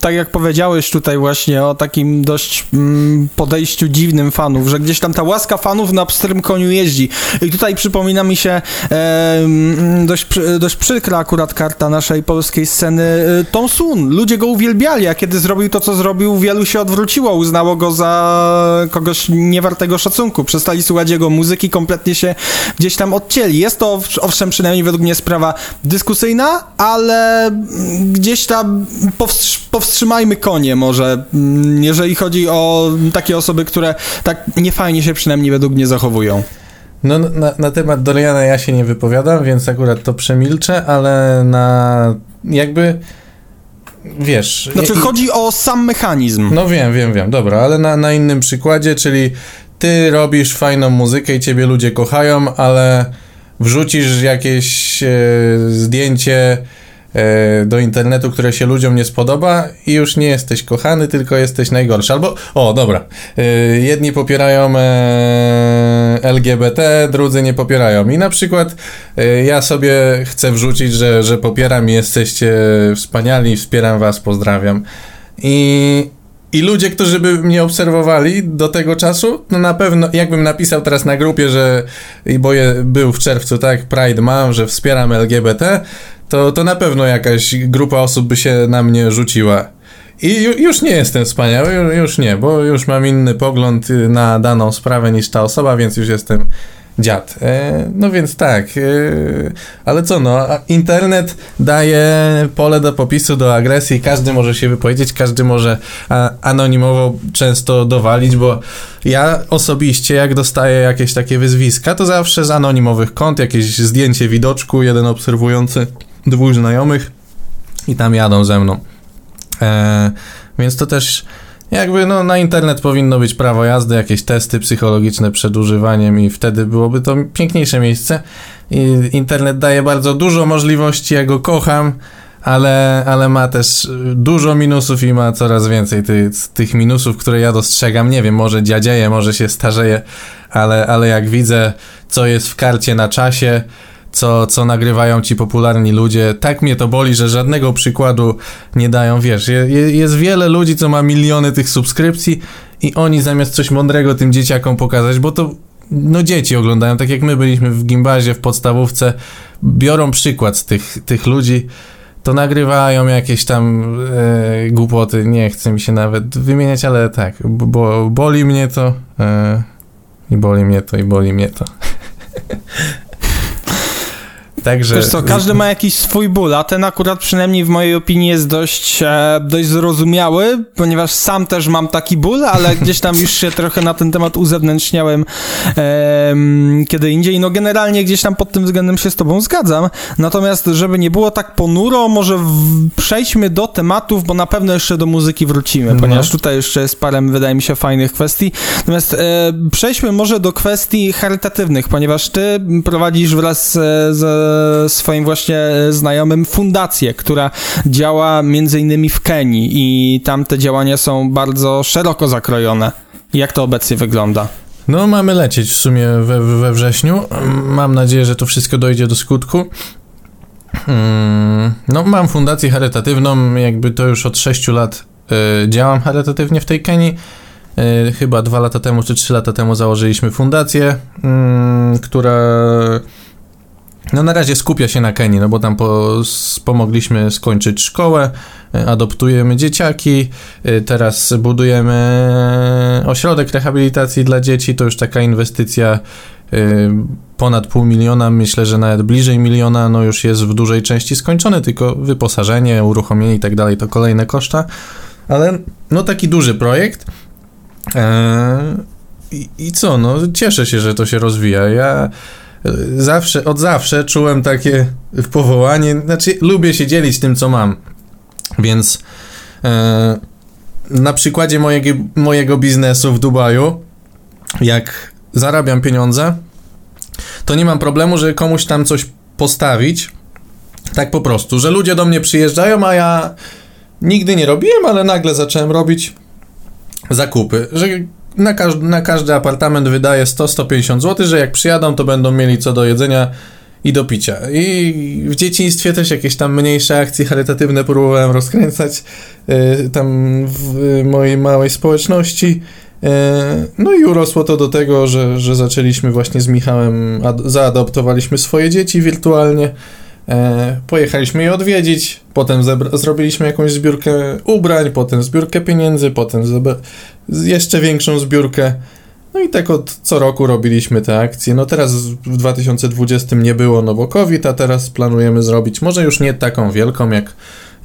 tak jak powiedziałeś tutaj właśnie o takim dość mm, podejściu dziwnym fanów, że gdzieś tam ta łaska fanów na pstrym koniu jeździ. I tutaj przypomina mi się e, mm, dość, dość przykra akurat karta naszej polskiej sceny e, Tom Sun. Ludzie go uwielbiali, a kiedy zrobił to, co zrobił, wielu się odwróciło, uznało go za kogoś niewartego szacunku. Przestali słuchać jego muzyki, kompletnie się gdzieś tam odcięli. Jest to owszem przynajmniej według mnie sprawa dyskusyjna, ale gdzieś tam powstrzy powstrzymajmy konie może, mm, jeżeli chodzi o takie osoby, które tak niefajnie się przynajmniej według mnie zachowują. No, na, na temat Doriana ja się nie wypowiadam, więc akurat to przemilczę, ale na jakby wiesz. Znaczy, chodzi o sam mechanizm. No wiem, wiem, wiem, dobra, ale na, na innym przykładzie, czyli ty robisz fajną muzykę i ciebie ludzie kochają, ale wrzucisz jakieś e, zdjęcie do internetu, które się ludziom nie spodoba i już nie jesteś kochany, tylko jesteś najgorszy. Albo, o dobra, e, jedni popierają e, LGBT, drudzy nie popierają. I na przykład ja sobie chcę wrzucić, że, że popieram i jesteście wspaniali, wspieram was, pozdrawiam. I i ludzie, którzy by mnie obserwowali do tego czasu, no na pewno, jakbym napisał teraz na grupie, że bo je, był w czerwcu, tak, Pride mam, że wspieram LGBT, to, to na pewno jakaś grupa osób by się na mnie rzuciła. I już nie jestem wspaniały, już nie, bo już mam inny pogląd na daną sprawę niż ta osoba, więc już jestem dziad. E, no więc tak, e, ale co no, internet daje pole do popisu, do agresji, każdy może się wypowiedzieć, każdy może anonimowo często dowalić, bo ja osobiście jak dostaję jakieś takie wyzwiska, to zawsze z anonimowych kont, jakieś zdjęcie widoczku, jeden obserwujący dwóch znajomych i tam jadą ze mną. E, więc to też jakby no, na internet powinno być prawo jazdy, jakieś testy psychologiczne przed używaniem i wtedy byłoby to piękniejsze miejsce. I internet daje bardzo dużo możliwości, ja go kocham, ale, ale ma też dużo minusów i ma coraz więcej ty, tych minusów, które ja dostrzegam. Nie wiem, może dziadzieje, może się starzeje, ale, ale jak widzę co jest w karcie na czasie, co, co nagrywają ci popularni ludzie. Tak mnie to boli, że żadnego przykładu nie dają. Wiesz, je, jest wiele ludzi, co ma miliony tych subskrypcji i oni zamiast coś mądrego tym dzieciakom pokazać, bo to no dzieci oglądają, tak jak my byliśmy w gimbazie, w podstawówce, biorą przykład z tych, tych ludzi, to nagrywają jakieś tam e, głupoty, nie chcę mi się nawet wymieniać, ale tak, bo boli mnie to e, i boli mnie to i boli mnie to. Także... Wiesz co, każdy ma jakiś swój ból, a ten akurat przynajmniej w mojej opinii jest dość, e, dość zrozumiały, ponieważ sam też mam taki ból, ale gdzieś tam już się trochę na ten temat uzewnętrzniałem e, kiedy indziej. No generalnie gdzieś tam pod tym względem się z tobą zgadzam. Natomiast, żeby nie było tak ponuro, może w, przejdźmy do tematów, bo na pewno jeszcze do muzyki wrócimy, no. ponieważ tutaj jeszcze jest parę, wydaje mi się, fajnych kwestii. Natomiast e, przejdźmy może do kwestii charytatywnych, ponieważ ty prowadzisz wraz z, z swoim właśnie znajomym fundację, która działa między innymi w Kenii i tam te działania są bardzo szeroko zakrojone. Jak to obecnie wygląda? No, mamy lecieć w sumie we, we wrześniu. Mam nadzieję, że to wszystko dojdzie do skutku. Hmm, no, mam fundację charytatywną, jakby to już od 6 lat y, działam charytatywnie w tej Kenii. Chyba dwa lata temu czy trzy lata temu założyliśmy fundację, y, która no na razie skupia się na Kenii, no bo tam po, pomogliśmy skończyć szkołę, e, adoptujemy dzieciaki, e, teraz budujemy ośrodek rehabilitacji dla dzieci, to już taka inwestycja e, ponad pół miliona, myślę, że nawet bliżej miliona, no już jest w dużej części skończony, tylko wyposażenie, uruchomienie i tak dalej, to kolejne koszta, ale no taki duży projekt. I, I co, no cieszę się, że to się rozwija. Ja zawsze, od zawsze czułem takie powołanie, znaczy lubię się dzielić tym, co mam, więc e, na przykładzie mojego, mojego biznesu w Dubaju, jak zarabiam pieniądze, to nie mam problemu, że komuś tam coś postawić, tak po prostu, że ludzie do mnie przyjeżdżają, a ja nigdy nie robiłem, ale nagle zacząłem robić zakupy, że na, każ na każdy apartament wydaje 100-150 zł, że jak przyjadą, to będą mieli co do jedzenia i do picia. I w dzieciństwie też jakieś tam mniejsze akcje charytatywne próbowałem rozkręcać yy, tam w mojej małej społeczności. Yy, no i urosło to do tego, że, że zaczęliśmy właśnie z Michałem, zaadoptowaliśmy swoje dzieci wirtualnie. E, pojechaliśmy je odwiedzić, potem zrobiliśmy jakąś zbiórkę ubrań, potem zbiórkę pieniędzy, potem jeszcze większą zbiórkę. No i tak od co roku robiliśmy te akcje. No teraz w 2020 nie było, no bo COVID, a teraz planujemy zrobić może już nie taką wielką jak,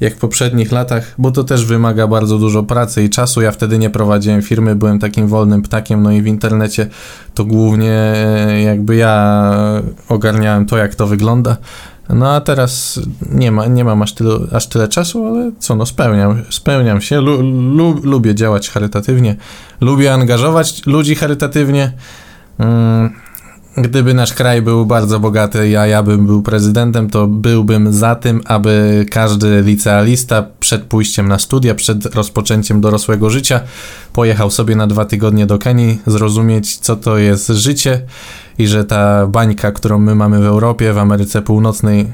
jak w poprzednich latach, bo to też wymaga bardzo dużo pracy i czasu. Ja wtedy nie prowadziłem firmy, byłem takim wolnym ptakiem, no i w internecie to głównie e, jakby ja ogarniałem to, jak to wygląda. No a teraz nie, ma, nie mam aż, tylu, aż tyle czasu, ale co, no spełniam, spełniam się, lu, lu, lubię działać charytatywnie, lubię angażować ludzi charytatywnie. Mm, gdyby nasz kraj był bardzo bogaty, a ja bym był prezydentem, to byłbym za tym, aby każdy licealista przed pójściem na studia, przed rozpoczęciem dorosłego życia pojechał sobie na dwa tygodnie do Kenii, zrozumieć co to jest życie i że ta bańka, którą my mamy w Europie, w Ameryce Północnej,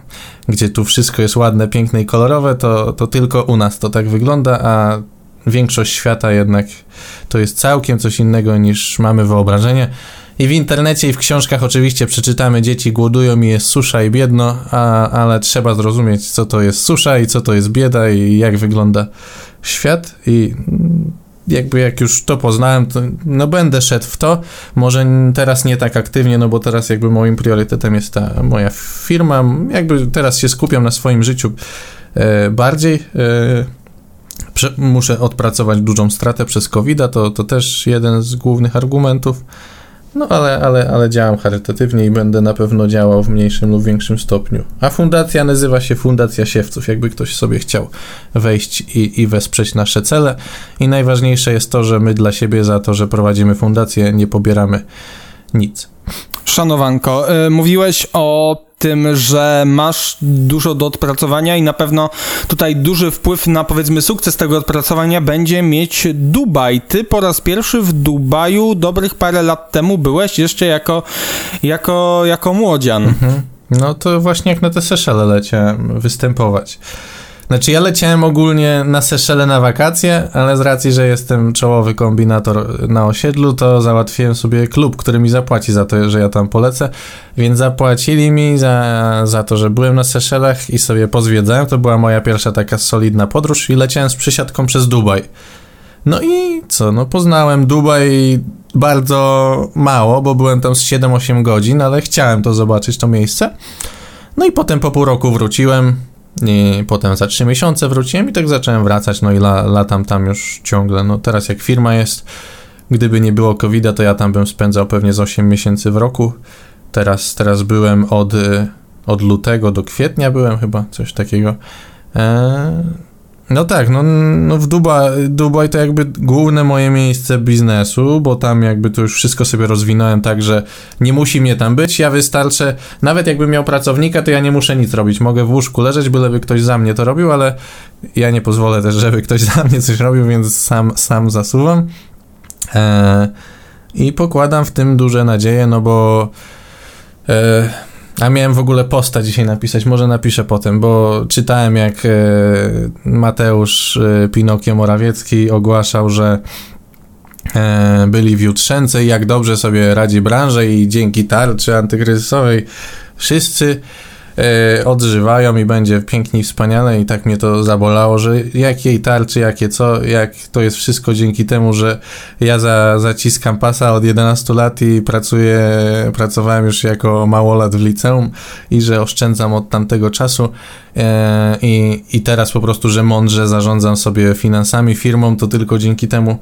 gdzie tu wszystko jest ładne, piękne i kolorowe, to, to tylko u nas to tak wygląda, a większość świata jednak to jest całkiem coś innego niż mamy wyobrażenie. I w internecie i w książkach oczywiście przeczytamy, dzieci głodują i jest susza i biedno, a, ale trzeba zrozumieć, co to jest susza i co to jest bieda i jak wygląda świat. I jakby jak już to poznałem, to no będę szedł w to. Może teraz nie tak aktywnie, no bo teraz jakby moim priorytetem jest ta moja firma. Jakby teraz się skupiam na swoim życiu e, bardziej. E, muszę odpracować dużą stratę przez covid to, to też jeden z głównych argumentów. No ale, ale, ale działam charytatywnie i będę na pewno działał w mniejszym lub większym stopniu. A fundacja nazywa się Fundacja Siewców, jakby ktoś sobie chciał wejść i, i wesprzeć nasze cele. I najważniejsze jest to, że my dla siebie za to, że prowadzimy fundację, nie pobieramy nic. Szanowanko, y, mówiłeś o tym, że masz dużo do odpracowania i na pewno tutaj duży wpływ na powiedzmy sukces tego odpracowania będzie mieć Dubaj. Ty po raz pierwszy w Dubaju dobrych parę lat temu byłeś jeszcze jako, jako, jako młodzian. Mhm. No to właśnie jak na te Seszele leciałem występować. Znaczy ja leciałem ogólnie na Seszele na wakacje, ale z racji, że jestem czołowy kombinator na osiedlu, to załatwiłem sobie klub, który mi zapłaci za to, że ja tam polecę, więc zapłacili mi za, za to, że byłem na Seszelach i sobie pozwiedzałem. To była moja pierwsza taka solidna podróż i leciałem z przysiadką przez Dubaj. No i co, no poznałem Dubaj bardzo mało, bo byłem tam z 7-8 godzin, ale chciałem to zobaczyć, to miejsce. No i potem po pół roku wróciłem, i potem za 3 miesiące wróciłem i tak zacząłem wracać, no i la, latam tam już ciągle. No teraz jak firma jest, gdyby nie było covid to ja tam bym spędzał pewnie z 8 miesięcy w roku. Teraz, teraz byłem od, od lutego do kwietnia byłem chyba, coś takiego. Eee, no tak, no, no w Dubaj, Dubaj to jakby główne moje miejsce biznesu, bo tam jakby to już wszystko sobie rozwinąłem tak, że nie musi mnie tam być, ja wystarczę, nawet jakbym miał pracownika, to ja nie muszę nic robić, mogę w łóżku leżeć, byleby ktoś za mnie to robił, ale ja nie pozwolę też, żeby ktoś za mnie coś robił, więc sam, sam zasuwam. Eee, i pokładam w tym duże nadzieje, no bo eee, a miałem w ogóle posta dzisiaj napisać, może napiszę potem, bo czytałem jak e, Mateusz e, Pinokio Morawiecki ogłaszał, że e, byli w Jutrzęce i jak dobrze sobie radzi branża i dzięki tarczy antykryzysowej wszyscy e, odżywają i będzie pięknie i wspaniale i tak mnie to zabolało, że jakiej tarczy, jakie co, jak to jest wszystko dzięki temu, że ja za, zaciskam pasa od 11 lat i pracuję, pracowałem już jako małolat w liceum i że oszczędzam od tamtego czasu e, i, i teraz po prostu, że mądrze zarządzam sobie finansami, firmą, to tylko dzięki temu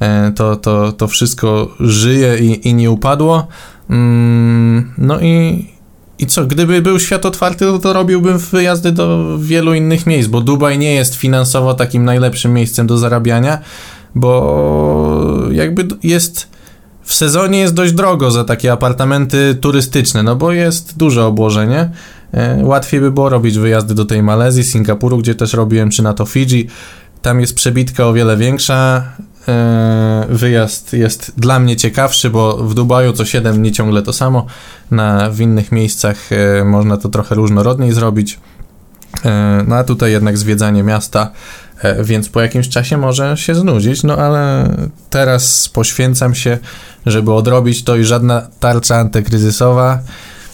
e, to, to, to wszystko żyje i, i nie upadło. Mm, no i, i co, gdyby był świat otwarty, to, robiłbym wyjazdy do wielu innych miejsc, bo Dubaj nie jest finansowo takim najlepszym miejscem do zarabiania, bo jakby jest w sezonie jest dość drogo za takie apartamenty turystyczne, no bo jest duże obłożenie. E, łatwiej by było robić wyjazdy do tej Malezji, Singapuru, gdzie też robiłem, czy na to Fidżi. Tam jest przebitka o wiele większa, wyjazd jest dla mnie ciekawszy, bo w Dubaju co 7 dni ciągle to samo. Na, w innych miejscach e, można to trochę różnorodniej zrobić. E, no a tutaj jednak zwiedzanie miasta, więc po jakimś czasie może się znudzić, no ale teraz poświęcam się, żeby odrobić to i żadna tarcza antykryzysowa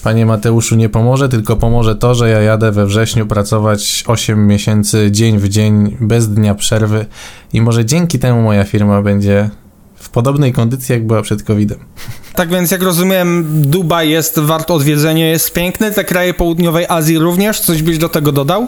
Panie Mateuszu, nie pomoże, tylko pomoże to, że ja jadę we wrześniu pracować 8 miesięcy, dzień w dzień, bez dnia przerwy i może dzięki temu moja firma będzie w podobnej kondycji, jak była przed COVID-em. Tak więc, jak rozumiem, Dubaj jest wart odwiedzenia, jest piękny, te kraje południowej Azji również, coś byś do tego dodał?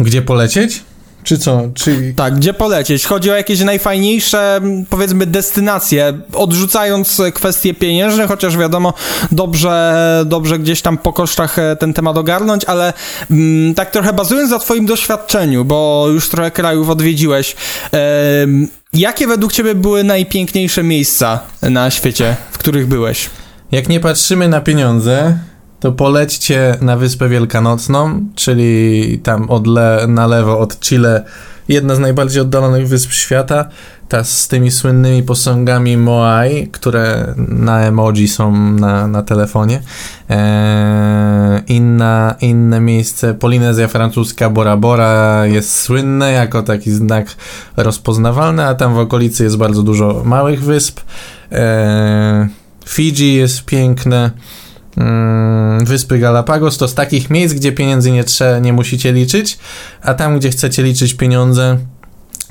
Gdzie polecieć? Czy co? Czy... Tak, gdzie polecieć? Chodzi o jakieś najfajniejsze, powiedzmy, destynacje, odrzucając kwestie pieniężne, chociaż wiadomo, dobrze, dobrze gdzieś tam po kosztach e, ten temat ogarnąć, ale mm, tak trochę bazując na twoim doświadczeniu, bo już trochę krajów odwiedziłeś, jakie według ciebie były najpiękniejsze miejsca na świecie, w których byłeś? Jak nie patrzymy na pieniądze, to polećcie na Wyspę Wielkanocną, czyli tam od le, na lewo od Chile, jedna z najbardziej oddalonych wysp świata, ta z tymi słynnymi posągami Moai, które na emoji są na, na telefonie. Eee, inna, inne miejsce, Polinezja francuska Bora Bora jest słynne jako taki znak rozpoznawalny, a tam w okolicy jest bardzo dużo małych wysp. Eee, Fidżi jest piękne. Mm, wyspy Galapagos to z takich miejsc, gdzie pieniędzy nie, trze, nie musicie liczyć, a tam, gdzie chcecie liczyć pieniądze,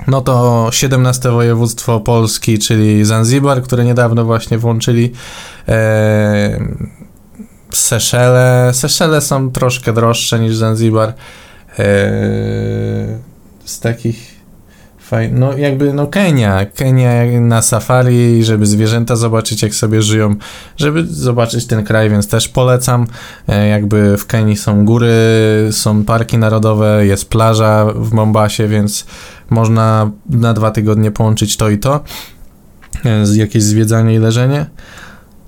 no to 17 województwo Polski, czyli Zanzibar, które niedawno właśnie włączyli. E, Seszele. Seszele są troszkę droższe niż Zanzibar. E, z takich Fajnie. No jakby, no Kenia, Kenia na safari, żeby zwierzęta zobaczyć, jak sobie żyją, żeby zobaczyć ten kraj, więc też polecam. E, jakby w Kenii są góry, są parki narodowe, jest plaża w Mombasie, więc można na dwa tygodnie połączyć to i to, e, jakieś zwiedzanie i leżenie.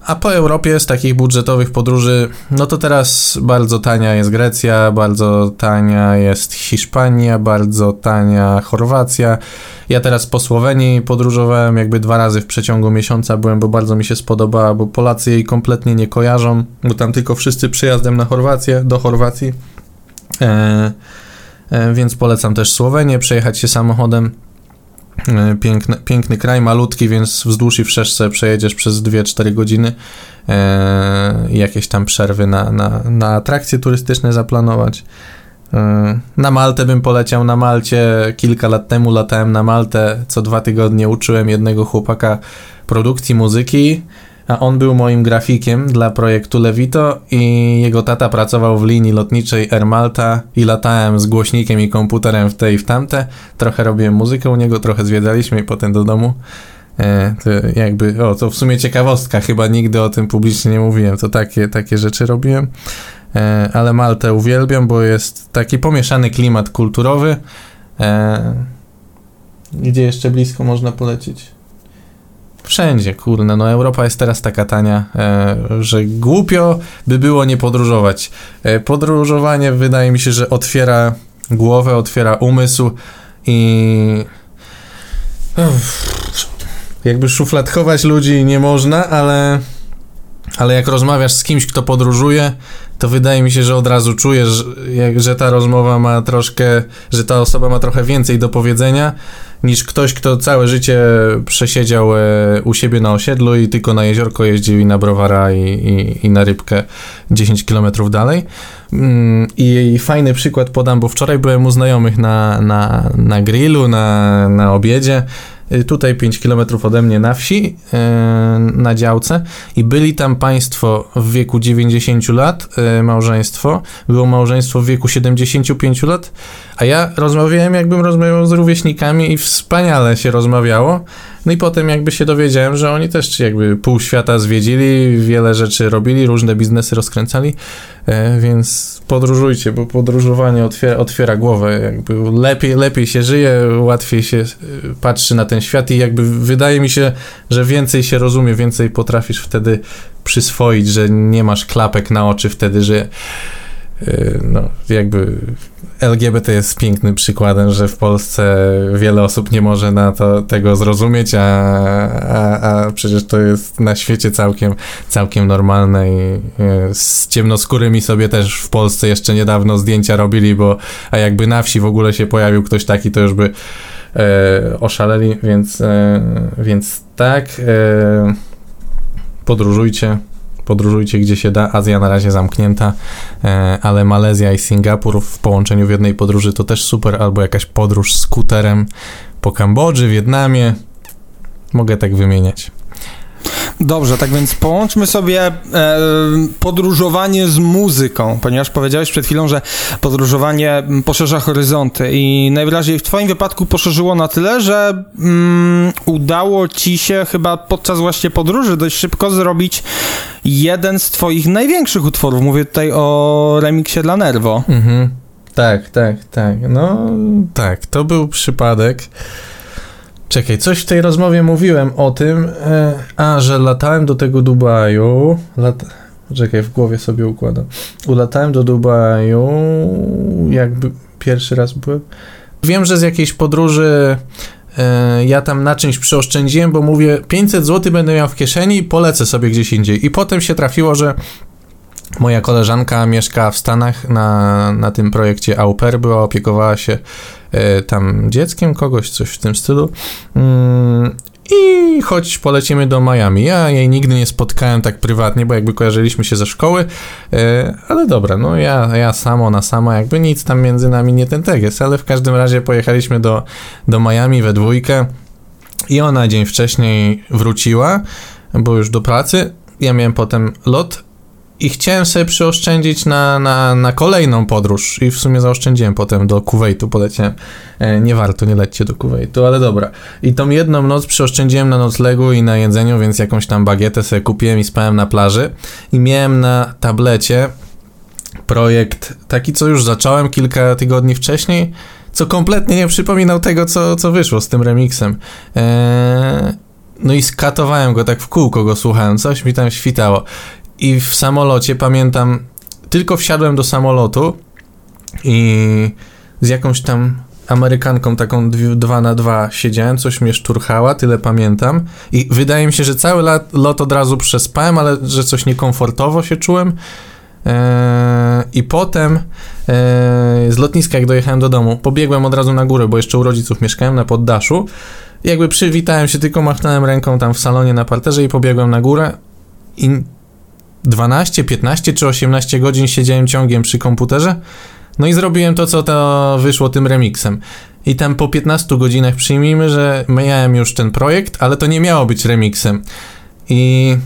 A po Europie z takich budżetowych podróży, no to teraz bardzo tania jest Grecja, bardzo tania jest Hiszpania, bardzo tania Chorwacja. Ja teraz po Słowenii podróżowałem jakby dwa razy w przeciągu miesiąca byłem, bo bardzo mi się spodobała, bo Polacy jej kompletnie nie kojarzą, bo tam tylko wszyscy przyjazdem na Chorwację, do Chorwacji. E, e, więc polecam też Słowenię, przejechać się samochodem. E, piękny, piękny kraj, malutki, więc wzdłuż i wszerz sobie przejedziesz przez 2-4 godziny. E, jakieś tam przerwy na, na, na atrakcje turystyczne zaplanować. E, na Maltę bym poleciał. Na Malcie kilka lat temu latałem na Maltę. Co dwa tygodnie uczyłem jednego chłopaka produkcji muzyki a on był moim grafikiem dla projektu Levito i jego tata pracował w linii lotniczej Air Malta i latałem z głośnikiem i komputerem w te i w tamte. Trochę robiłem muzykę u niego, trochę zwiedzaliśmy i potem do domu. E, to jakby, o, to w sumie ciekawostka, chyba nigdy o tym publicznie nie mówiłem, to takie, takie rzeczy robiłem. E, ale Maltę uwielbiam, bo jest taki pomieszany klimat kulturowy. E, gdzie jeszcze blisko można polecieć? Wszędzie, kurde, no Europa jest teraz taka tania, e, że głupio by było nie podróżować. E, podróżowanie wydaje mi się, że otwiera głowę, otwiera umysł i jakby szufladkować ludzi nie można, ale ale jak rozmawiasz z kimś, kto podróżuje, to wydaje mi się, że od razu czujesz, że, ta rozmowa ma troszkę, że ta osoba ma trochę więcej do powiedzenia niż ktoś, kto całe życie przesiedział e, u siebie na osiedlu i tylko na jeziorko jeździł i na browara i, i, i na rybkę 10 kilometrów dalej. Mm, I, fajny przykład podam, bo wczoraj byłem u znajomych na, na, na grillu, na, na obiedzie tutaj 5 km ode mnie na wsi, y, na działce. I byli tam państwo w wieku 90 lat, y, małżeństwo, było małżeństwo w wieku 75 lat, a ja rozmawiałem jakbym rozmawiał z rówieśnikami i wspaniale się rozmawiało. No i potem jakby się dowiedziałem, że oni też jakby pół świata zwiedzili, wiele rzeczy robili, różne biznesy rozkręcali, e, więc podróżujcie, bo podróżowanie otwiera, otwiera głowę, jakby lepiej, lepiej się żyje, łatwiej się e, patrzy na ten świat i jakby wydaje mi się, że więcej się rozumie, więcej potrafisz wtedy przyswoić, że nie masz klapek na oczy wtedy, że no, jakby LGBT jest pięknym przykładem, że w Polsce wiele osób nie może na to tego zrozumieć, a, a, a przecież to jest na świecie całkiem, całkiem normalne i e, z ciemnoskórymi sobie też w Polsce jeszcze niedawno zdjęcia robili, bo a jakby na wsi w ogóle się pojawił ktoś taki, to już by e, oszaleli, więc, e, więc tak, e, podróżujcie, podróżujcie gdzie się da. Azja na razie zamknięta, e, ale Malezja i Singapur w połączeniu w jednej podróży to też super, albo jakaś podróż skuterem po Kambodży, Wietnamie. Mogę tak wymieniać. Dobrze, tak więc połączmy sobie e, podróżowanie z muzyką, ponieważ powiedziałeś przed chwilą, że podróżowanie poszerza horyzonty i najwyraźniej w Twoim wypadku poszerzyło na tyle, że mm, udało Ci się chyba podczas właśnie podróży dość szybko zrobić jeden z Twoich największych utworów. Mówię tutaj o remiksie dla Nervo. Mhm. Tak, tak, tak. No tak, to był przypadek. Czekaj, coś w tej rozmowie mówiłem o tym, e, a, że latałem do tego Dubaju, lat... czekaj, w głowie sobie układam, ulatałem do Dubaju, jakby pierwszy raz byłem, wiem, że z jakiejś podróży e, ja tam na czymś przeoszczędziłem, bo mówię 500 zł będę miał w kieszeni polecę sobie gdzieś indziej. I potem się trafiło, że Moja koleżanka mieszka w Stanach na, na tym projekcie Au Pair, była, opiekowała się e, tam dzieckiem kogoś, coś w tym stylu. Mm, i choć polecimy do Miami. Ja jej nigdy nie spotkałem tak prywatnie, bo jakby kojarzyliśmy się ze szkoły, e, ale dobra, no ja, ja samo ona sama, jakby nic tam między nami nie ten teges, ale w każdym razie pojechaliśmy do, do Miami we dwójkę i ona dzień wcześniej wróciła, bo już do pracy. Ja miałem potem lot i chciałem sobie przyoszczędzić na, na, na kolejną podróż i w sumie zaoszczędziłem potem do Kuwejtu, poleciałem. E, nie warto, nie lećcie do Kuwejtu, ale dobra. I tą jedną noc przyoszczędziłem na noclegu i na jedzeniu, więc jakąś tam bagietę sobie kupiłem i spałem na plaży i miałem na tablecie projekt taki, co już zacząłem kilka tygodni wcześniej, co kompletnie nie przypominał tego, co, co wyszło z tym remixem. Eee, no i skatowałem go tak w kółko, go słuchałem, coś mi tam świtało. I w samolocie pamiętam, tylko wsiadłem do samolotu i z jakąś tam Amerykanką taką 2 na 2 siedziałem, coś mnie szturchała, tyle pamiętam. I wydaje mi się, że cały lot, od razu przespałem, ale że coś niekomfortowo się czułem. Eee, I potem eee, z lotniska, jak dojechałem do domu, pobiegłem od razu na górę, bo jeszcze u rodziców mieszkałem na poddaszu. Jakby przywitałem się, tylko machnąłem ręką tam w salonie na parterze i pobiegłem na górę. I 12, 15 czy 18 godzin siedziałem ciągiem przy komputerze. No i zrobiłem to, co to wyszło tym remixem. I tam po 15 godzinach przyjmijmy, że miałem już ten projekt, ale to nie miało być remixem. I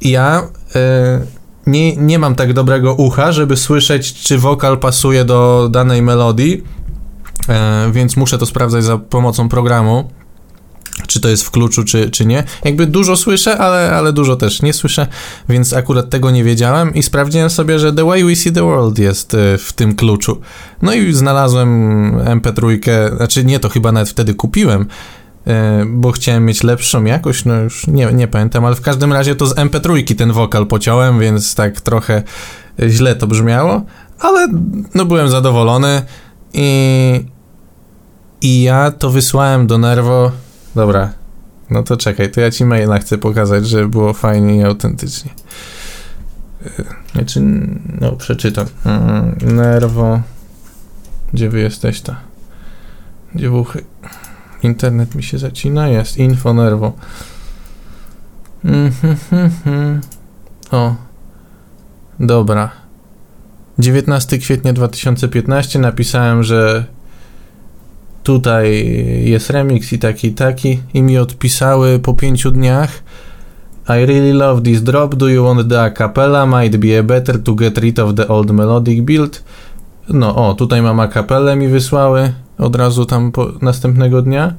ja e, nie, nie mam tak dobrego ucha, żeby słyszeć, czy wokal pasuje do danej melodii, e, więc muszę to sprawdzać za pomocą programu czy to jest w kluczu, czy, czy nie. Jakby dużo słyszę, ale, ale dużo też nie słyszę, więc akurat tego nie wiedziałem i sprawdziłem sobie, że The Way We See the World jest y, w tym kluczu. No i znalazłem MP3, znaczy nie, to chyba nawet wtedy kupiłem, y, bo chciałem mieć lepszą jakość, no już nie, nie pamiętam, ale w każdym razie to z MP3 ten wokal pociąłem, więc tak trochę źle to brzmiało, ale no byłem zadowolony i, i ja to wysłałem do Nervo Dobra, no to czekaj, to ja ci maila chcę pokazać, żeby było fajnie i autentycznie. Znaczy, no przeczytam. Mm, nerwo. Gdzie wy jesteś ta? Gdzie wuchy? Internet mi się zacina, jest. Info nerwo. Mm -hmm, O. Dobra. 19 kwietnia 2015 napisałem, że tutaj jest remix i taki, taki i mi odpisały po pięciu dniach I really love this drop, do you want the acapella? Might be a better to get rid of the old melodic build. No, o, tutaj mam acapellę mi wysłały od razu tam po, następnego dnia.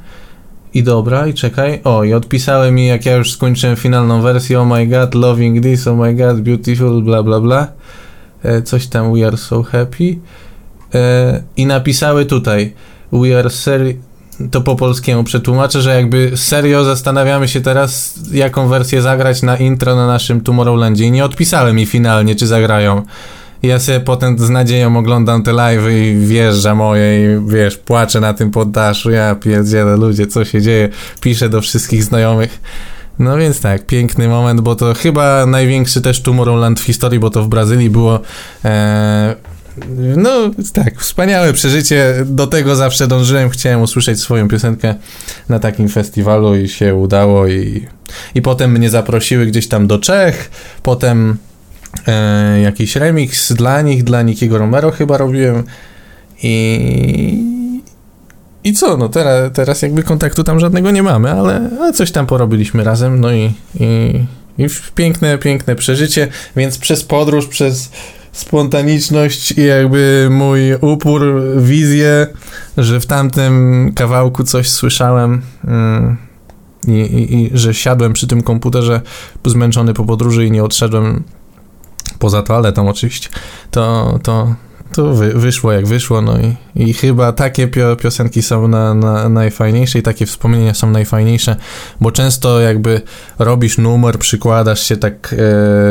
I dobra, i czekaj. O, i odpisały mi, jak ja już skończyłem finalną wersję. Oh my god, loving this, oh my god, beautiful, bla bla bla. E, coś tam, we are so happy. E, I napisały tutaj. We are seri- to po polskiemu przetłumaczę, że jakby serio zastanawiamy się teraz, jaką wersję zagrać na intro na naszym Tomorrowlandzie i nie odpisałem mi finalnie, czy zagrają. Ja sobie potem z nadzieją oglądam te live i wjeżdża moje i wiesz, płaczę na tym poddaszu, ja pierdzielę ludzie, co się dzieje, piszę do wszystkich znajomych. No więc tak, piękny moment, bo to chyba największy też Tomorrowland w historii, bo to w Brazylii było e, no tak, wspaniałe przeżycie. Do tego zawsze dążyłem. Chciałem usłyszeć swoją piosenkę na takim festiwalu i się udało. I, i potem mnie zaprosiły gdzieś tam do Czech. Potem e, jakiś remix dla nich, dla Nikiego Romero chyba robiłem. I. I co, no teraz, teraz jakby kontaktu tam żadnego nie mamy, ale, ale coś tam porobiliśmy razem, no i, i, i piękne, piękne przeżycie, więc przez podróż, przez spontaniczność i jakby mój upór, wizję, że w tamtym kawałku coś słyszałem mm, i, i, i że siadłem przy tym komputerze zmęczony po podróży i nie odszedłem poza toaletą oczywiście, to, to, to wy, wyszło jak wyszło, no i, i chyba takie pio, piosenki są na, na, najfajniejsze i takie wspomnienia są najfajniejsze, bo często jakby robisz numer, przykładasz się tak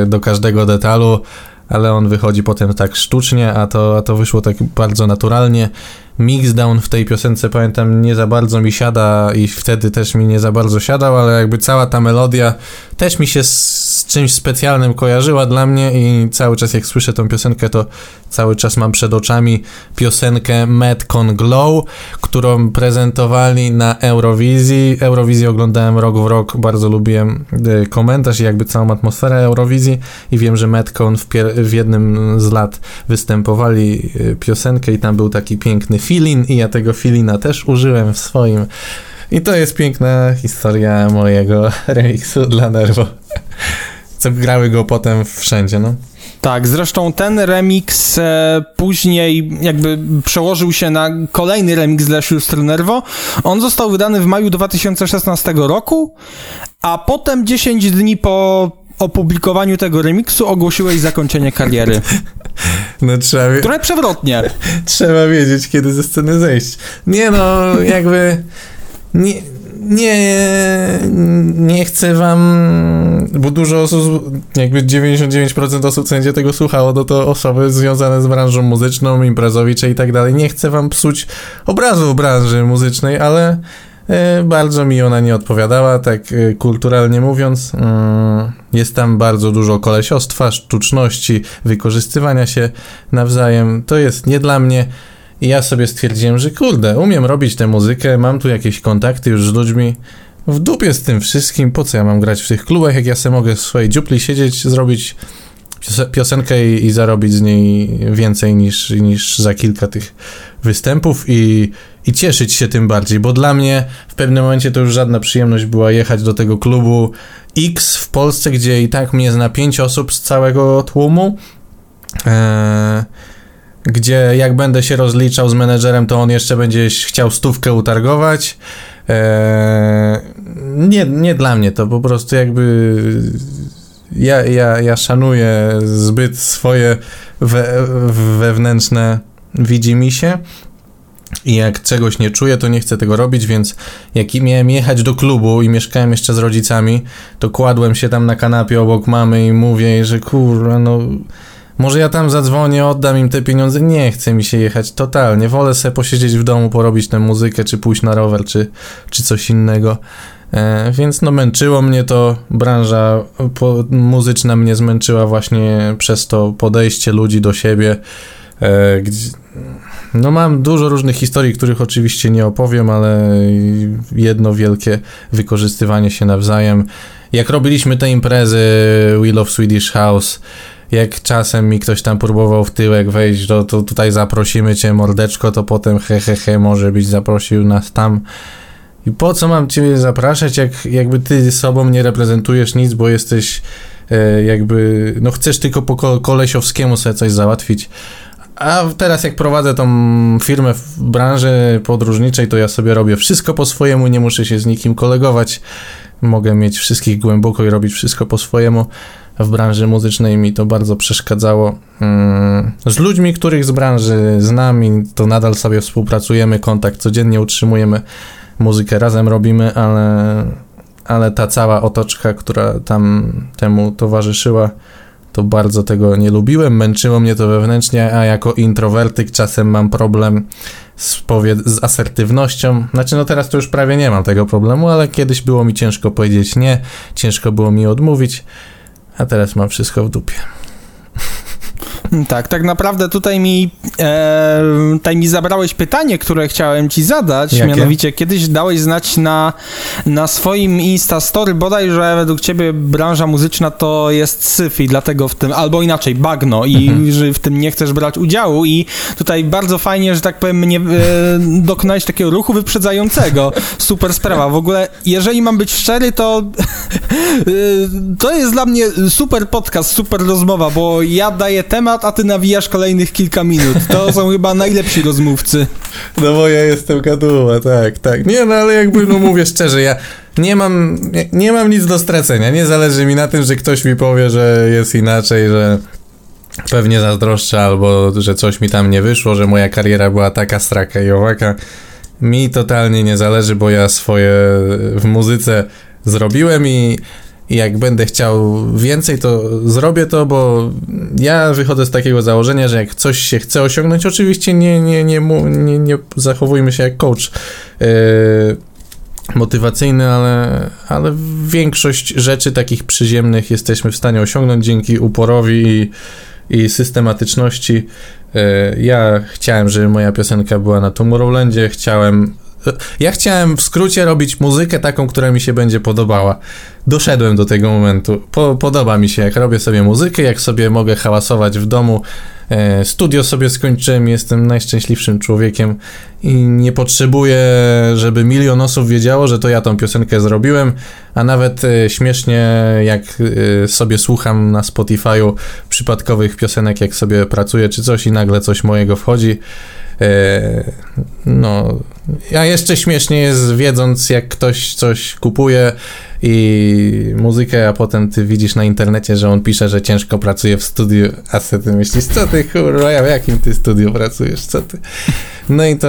e, do każdego detalu, ale on wychodzi potem tak sztucznie, a to, a to wyszło tak bardzo naturalnie. Mixdown w tej piosence pamiętam nie za bardzo mi siada i wtedy też mi nie za bardzo siadał, ale jakby cała ta melodia też mi się z czymś specjalnym kojarzyła dla mnie i cały czas jak słyszę tą piosenkę, to cały czas mam przed oczami piosenkę Metcon Glow, którą prezentowali na Eurowizji. Eurowizję oglądałem rok w rok, bardzo lubiłem y, komentarz i jakby całą atmosferę Eurowizji i wiem, że Metcon w, w jednym z lat występowali y, piosenkę i tam był taki piękny filin i ja tego filina też użyłem w swoim i to jest piękna historia mojego remixu dla Nervo. Co grały go potem wszędzie, no. Tak, zresztą ten remix e, później jakby przełożył się na kolejny remix dla sióstr Nervo. On został wydany w maju 2016 roku, a potem 10 dni po opublikowaniu tego remiksu ogłosiłeś zakończenie kariery. No trzeba... Trochę przewrotnie. Trzeba wiedzieć, kiedy ze sceny zejść. Nie no, jakby... Nie, nie, nie chcę wam, bo dużo osób, jakby 99% osób, będzie tego słuchało, to to osoby związane z branżą muzyczną, imprezowicze i tak dalej. Nie chcę wam psuć obrazu branży muzycznej, ale bardzo mi ona nie odpowiadała, tak e, kulturalnie mówiąc. Mm, jest tam bardzo dużo kolesiostwa, sztuczności, wykorzystywania się nawzajem. To jest nie dla mnie. I ja sobie stwierdziłem, że kurde, umiem robić tę muzykę, mam tu jakieś kontakty już z ludźmi. W dupie z tym wszystkim, po co ja mam grać w tych klubach, jak ja sobie mogę w swojej dziupli siedzieć, zrobić piosenkę i, i zarobić z niej więcej niż, niż za kilka tych występów i, i cieszyć się tym bardziej, bo dla mnie w pewnym momencie to już żadna przyjemność była jechać do tego klubu X w Polsce, gdzie i tak mnie zna pięć osób z całego tłumu. Eee, gdzie jak będę się rozliczał z menedżerem, to on jeszcze będzie chciał stówkę utargować. Eee, nie, nie dla mnie to po prostu jakby ja, ja, ja szanuję zbyt swoje we, wewnętrzne widzi się i jak czegoś nie czuję, to nie chcę tego robić, więc jak miałem jechać do klubu i mieszkałem jeszcze z rodzicami, to kładłem się tam na kanapie obok mamy i mówię, że kurwa, no może ja tam zadzwonię, oddam im te pieniądze. Nie chce mi się jechać totalnie. Wolę sobie posiedzieć w domu, porobić tę muzykę, czy pójść na rower, czy, czy coś innego. E, więc no męczyło mnie to, branża muzyczna mnie zmęczyła właśnie przez to podejście ludzi do siebie. E, no mam dużo różnych historii, których oczywiście nie opowiem, ale jedno wielkie wykorzystywanie się nawzajem. Jak robiliśmy te imprezy We of Swedish House, jak czasem mi ktoś tam próbował w tyłek wejść, to, to tutaj zaprosimy cię mordeczko, to potem he, he, he, może byś zaprosił nas tam. I po co mam cię zapraszać, jak jakby ty sobą nie reprezentujesz nic, bo jesteś e, jakby, no chcesz tylko po kolesiowskiemu sobie coś załatwić. A teraz jak prowadzę tą firmę w branży podróżniczej, to ja sobie robię wszystko po swojemu, nie muszę się z nikim kolegować. Mogę mieć wszystkich głęboko i robić wszystko po swojemu w branży muzycznej mi to bardzo przeszkadzało. Mm, z ludźmi, których z branży znam i to nadal sobie współpracujemy, kontakt codziennie utrzymujemy, muzykę razem robimy, ale, ale ta cała otoczka, która tam temu towarzyszyła, to bardzo tego nie lubiłem, męczyło mnie to wewnętrznie, a jako introwertyk czasem mam problem z, z asertywnością. Znaczy, no teraz to już prawie nie mam tego problemu, ale kiedyś było mi ciężko powiedzieć nie, ciężko było mi odmówić a teraz mam wszystko w dupie. Tak, tak naprawdę tutaj mi, e, tutaj mi zabrałeś pytanie, które chciałem ci zadać, Jakie? mianowicie kiedyś dałeś znać na, na swoim Insta Story bodaj, że według ciebie branża muzyczna to jest syf i dlatego w tym, albo inaczej, bagno i mhm. że w tym nie chcesz brać udziału i tutaj bardzo fajnie, że tak powiem, mnie e, dokonałeś takiego ruchu wyprzedzającego. Super sprawa. W ogóle, jeżeli mam być szczery, to e, to jest dla mnie super podcast, super rozmowa, bo ja daję temat, a ty nawijasz kolejnych kilka minut. To są chyba najlepsi rozmówcy. No bo ja jestem gaduła, tak, tak. Nie, no ale jakby, no mówię szczerze, ja nie mam, nie, nie mam nic do stracenia. Nie zależy mi na tym, że ktoś mi powie, że jest inaczej, że pewnie zazdroszczę albo że coś mi tam nie wyszło, że moja kariera była taka straka i owaka. Mi totalnie nie zależy, bo ja swoje w muzyce zrobiłem i i jak będę chciał więcej, to zrobię to, bo ja wychodzę z takiego założenia, że jak coś się chce osiągnąć, oczywiście nie, nie, nie, nie, nie zachowujmy się jak coach yy, motywacyjny, ale, ale większość rzeczy takich przyziemnych jesteśmy w stanie osiągnąć dzięki uporowi i, i systematyczności. Yy, ja chciałem, żeby moja piosenka była na Tomorrowlandzie, chciałem ja chciałem w skrócie robić muzykę taką, która mi się będzie podobała. Doszedłem do tego momentu. Po, podoba mi się, jak robię sobie muzykę, jak sobie mogę hałasować w domu. E, studio sobie skończyłem, jestem najszczęśliwszym człowiekiem i nie potrzebuję, żeby milion osób wiedziało, że to ja tą piosenkę zrobiłem, a nawet e, śmiesznie, jak e, sobie słucham na Spotify'u przypadkowych piosenek, jak sobie pracuję czy coś i nagle coś mojego wchodzi no, a jeszcze śmiesznie jest wiedząc, jak ktoś coś kupuje i muzykę, a potem ty widzisz na internecie, że on pisze, że ciężko pracuje w studiu, a ty myślisz, co ty kurwa, w jakim ty studiu pracujesz, co ty? No i to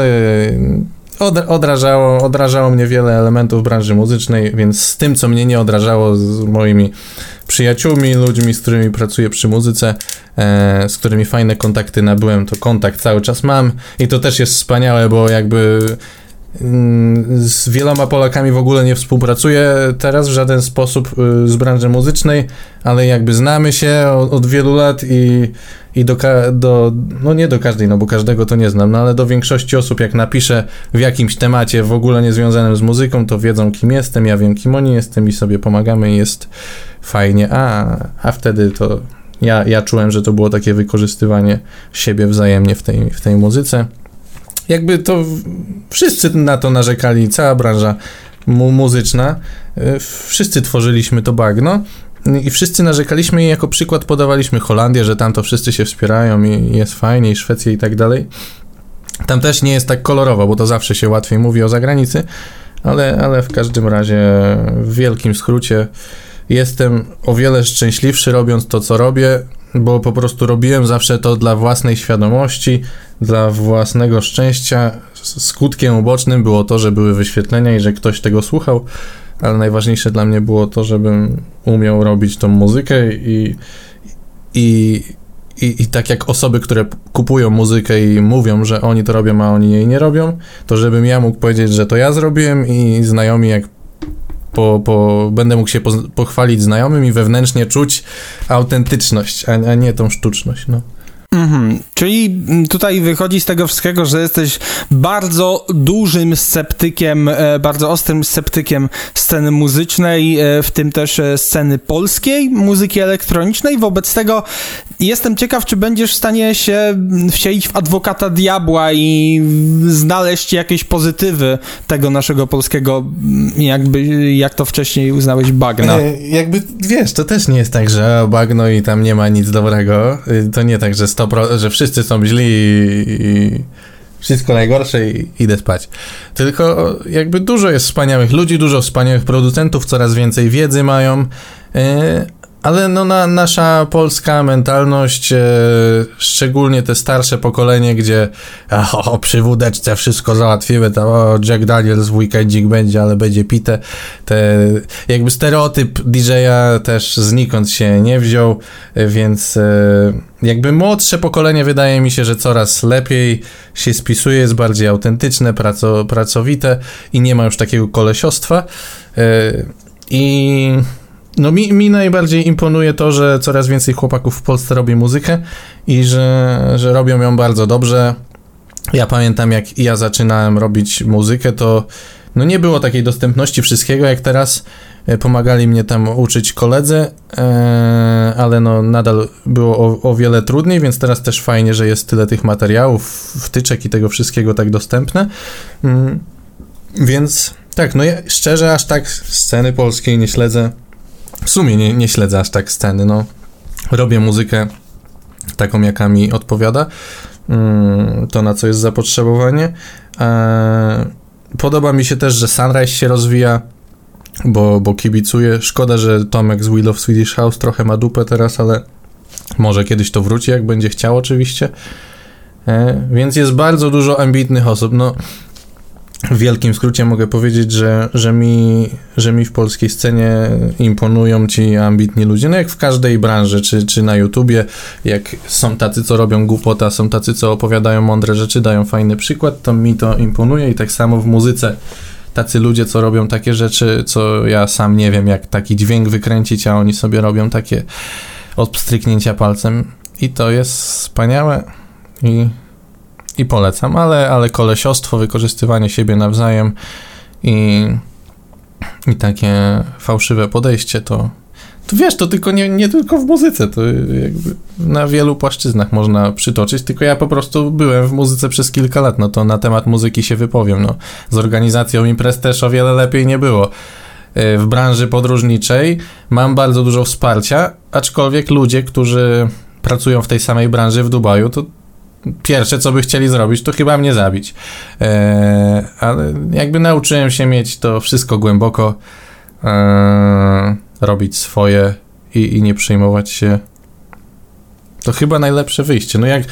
od, odrażało, odrażało mnie wiele elementów branży muzycznej, więc z tym, co mnie nie odrażało, z moimi przyjaciółmi, ludźmi, z którymi pracuję przy muzyce, e, z którymi fajne kontakty nabyłem, to kontakt cały czas mam i to też jest wspaniałe, bo jakby z wieloma Polakami w ogóle nie współpracuję teraz w żaden sposób y, z branży muzycznej, ale jakby znamy się od, od wielu lat i i do, do, no nie do każdej, no bo każdego to nie znam, no ale do większości osób, jak napiszę w jakimś temacie w ogóle niezwiązanym z muzyką, to wiedzą kim jestem, ja wiem kim oni jestem i sobie pomagamy i jest fajnie, a, a wtedy to ja, ja czułem, że to było takie wykorzystywanie siebie wzajemnie w tej, w tej muzyce. Jakby to wszyscy na to narzekali, cała branża mu muzyczna, y, wszyscy tworzyliśmy to bagno, i wszyscy narzekaliśmy i jako przykład podawaliśmy Holandię, że tam to wszyscy się wspierają i jest fajnie, i Szwecję i tak dalej. Tam też nie jest tak kolorowo, bo to zawsze się łatwiej mówi o zagranicy, ale, ale w każdym razie w wielkim skrócie jestem o wiele szczęśliwszy robiąc to, co robię, bo po prostu robiłem zawsze to dla własnej świadomości, dla własnego szczęścia. Skutkiem ubocznym było to, że były wyświetlenia i że ktoś tego słuchał ale najważniejsze dla mnie było to, żebym umiał robić tą muzykę i, i, i, i tak jak osoby, które kupują muzykę i mówią, że oni to robią, a oni jej nie robią, to żebym ja mógł powiedzieć, że to ja zrobiłem i znajomi jak po, po, będę mógł się pochwalić znajomym i wewnętrznie czuć autentyczność, a, a nie tą sztuczność. No. Mhm. Czyli tutaj wychodzi z tego wszystkiego, że jesteś bardzo dużym sceptykiem, e, bardzo ostrym sceptykiem sceny muzycznej, e, w tym też e, sceny polskiej muzyki elektronicznej. Wobec tego jestem ciekaw, czy będziesz w stanie się wcielić w adwokata diabła i znaleźć jakieś pozytywy tego naszego polskiego, jakby, jak to wcześniej uznałeś, bagna. E, jakby, wiesz, to też nie jest tak, że bagno i tam nie ma nic dobrego. To nie tak, że 100%, że wszyscy są źli i wszystko najgorsze i idę spać. Tylko jakby dużo jest wspaniałych ludzi, dużo wspaniałych producentów, coraz więcej wiedzy mają, e, ale no na, nasza polska mentalność, e, szczególnie te starsze pokolenie, gdzie o, przy wódeczce wszystko załatwimy, to o, Jack Daniels w weekendzik będzie, ale będzie pite. Te, jakby stereotyp DJ-a też znikąd się nie wziął, e, więc e, jakby młodsze pokolenie wydaje mi się, że coraz lepiej się spisuje, jest bardziej autentyczne, praco, pracowite i nie ma już takiego kolesiostwa. E, I no mi, mi najbardziej imponuje to, że coraz więcej chłopaków w Polsce robi muzykę i że, że robią ją bardzo dobrze. Ja pamiętam, jak ja zaczynałem robić muzykę, to no nie było takiej dostępności wszystkiego, jak teraz e, pomagali mnie tam uczyć koledzy, e, ale no nadal było o, o, wiele trudniej, więc teraz też fajnie, że jest tyle tych materiałów, wtyczek i tego wszystkiego tak dostępne. Mm, więc tak, no ja szczerze aż tak sceny polskiej nie śledzę w sumie nie, nie śledzę aż tak sceny, no. Robię muzykę taką, jaka mi odpowiada, mm, to na co jest zapotrzebowanie. E, podoba mi się też, że Sunrise się rozwija, bo, bo kibicuję. Szkoda, że Tomek z Wheel of Swedish House trochę ma dupę teraz, ale może kiedyś to wróci, jak będzie chciał oczywiście. E, więc jest bardzo dużo ambitnych osób. No, w wielkim skrócie mogę powiedzieć, że, że, mi, że mi w polskiej scenie imponują ci ambitni ludzie, no jak w każdej branży, czy, czy na YouTubie, jak są tacy, co robią głupota, są tacy, co opowiadają mądre rzeczy, dają fajny przykład, to mi to imponuje i tak samo w muzyce. Tacy ludzie, co robią takie rzeczy, co ja sam nie wiem, jak taki dźwięk wykręcić, a oni sobie robią takie odstryknięcia palcem. I to jest wspaniałe i i polecam, ale, ale kolesiostwo, wykorzystywanie siebie nawzajem i, i takie fałszywe podejście to, to wiesz, to tylko nie, nie tylko w muzyce, to jakby na wielu płaszczyznach można przytoczyć, tylko ja po prostu byłem w muzyce przez kilka lat, no to na temat muzyki się wypowiem, no. Z organizacją imprez też o wiele lepiej nie było. E, w branży podróżniczej mam bardzo dużo wsparcia, aczkolwiek ludzie, którzy pracują w tej samej branży w Dubaju, to pierwsze, co by chcieli zrobić, to chyba mnie zabić. E, ale jakby nauczyłem się mieć to wszystko głęboko, e, robić swoje i, i nie przejmować się. To chyba najlepsze wyjście. No jak,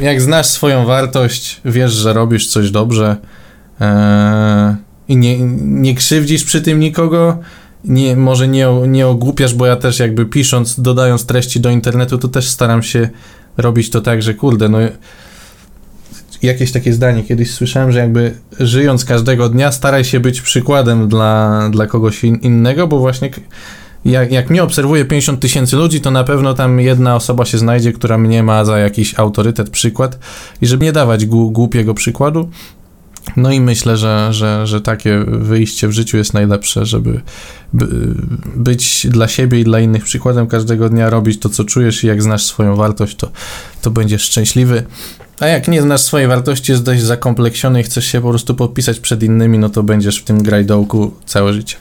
jak znasz swoją wartość, wiesz, że robisz coś dobrze, e, i nie, nie krzywdzisz przy tym nikogo, nie, może nie, nie ogłupiasz, bo ja też jakby pisząc, dodając treści do internetu, to też staram się robić to tak, że kurde, no jakieś takie zdanie. Kiedyś słyszałem, że jakby żyjąc każdego dnia staraj się być przykładem dla, dla kogoś in, innego, bo właśnie jak, jak mnie obserwuje 50 tysięcy ludzi, to na pewno tam jedna osoba się znajdzie, która mnie ma za jakiś autorytet, przykład. I żeby nie dawać głupiego przykładu, no i myślę, że, że, że takie wyjście w życiu jest najlepsze, żeby by, być dla siebie i dla innych przykładem każdego dnia, robić to, co czujesz i jak znasz swoją wartość, to, to będziesz szczęśliwy. A jak nie znasz swojej wartości, jest dość zakompleksiony i chcesz się po prostu podpisać przed innymi, no to będziesz w tym grajdołku całe życie.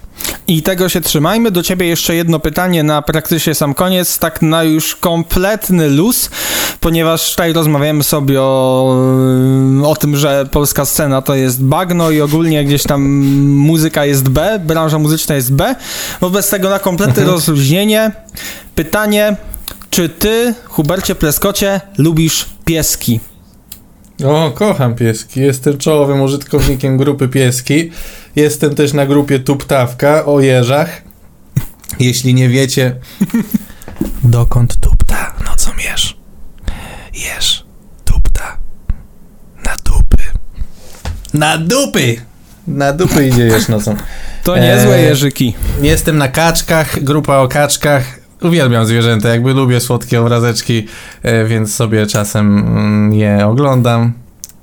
I tego się trzymajmy. Do ciebie jeszcze jedno pytanie na praktycznie sam koniec, tak na już kompletny luz, ponieważ tutaj rozmawiamy sobie o, o tym, że polska scena to jest bagno i ogólnie gdzieś tam muzyka jest B, branża muzyczna jest B. Wobec tego na kompletne mhm. rozluźnienie pytanie, czy ty, Hubercie Pleskocie, lubisz pieski? O, kocham pieski. Jestem czołowym użytkownikiem grupy pieski. Jestem też na grupie Tuptawka o jeżach. Jeśli nie wiecie, dokąd tupta, no co mierz? Jesz, tupta, na dupy. Na dupy! Na dupy idzie jesz nocą. To niezłe e, jeżyki. Jestem na kaczkach, grupa o kaczkach. Uwielbiam zwierzęta, jakby lubię słodkie obrazeczki, e, więc sobie czasem mm, je oglądam.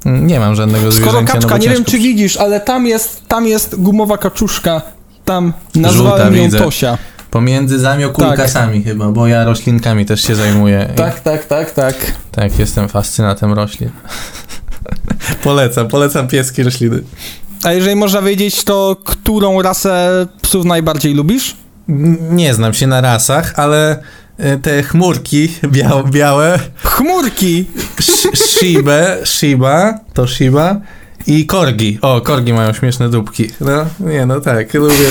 Nie mam żadnego Skoro zwierzęcia. Skoro kaczka, no nie wiem czy widzisz, ale tam jest, tam jest gumowa kaczuszka, tam nazwałem Żółta, ją widzę. Tosia. Pomiędzy zamiokulkasami tak. chyba, bo ja roślinkami też się zajmuję. Tak, tak, tak, tak. Tak, jestem fascynatem roślin. polecam, polecam pieski rośliny. A jeżeli można wiedzieć, to którą rasę psów najbardziej lubisz? Nie znam się na rasach, ale e, te chmurki białe. białe chmurki! Shiba, Shiba, to Shiba i korgi. O, korgi mają śmieszne dupki. No, nie, no tak, lubię.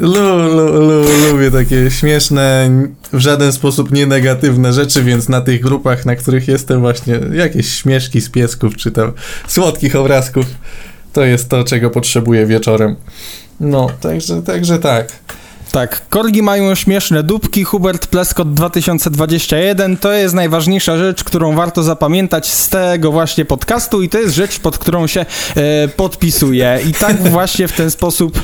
Lu, lu, lu, lubię takie śmieszne, w żaden sposób nie negatywne rzeczy, więc na tych grupach, na których jestem właśnie, jakieś śmieszki z piesków, czy tam słodkich obrazków, to jest to, czego potrzebuję wieczorem. No, także, także tak. Tak, korgi mają śmieszne dupki, Hubert Pleskot 2021 to jest najważniejsza rzecz, którą warto zapamiętać z tego właśnie podcastu i to jest rzecz, pod którą się e, podpisuję. I tak właśnie w ten sposób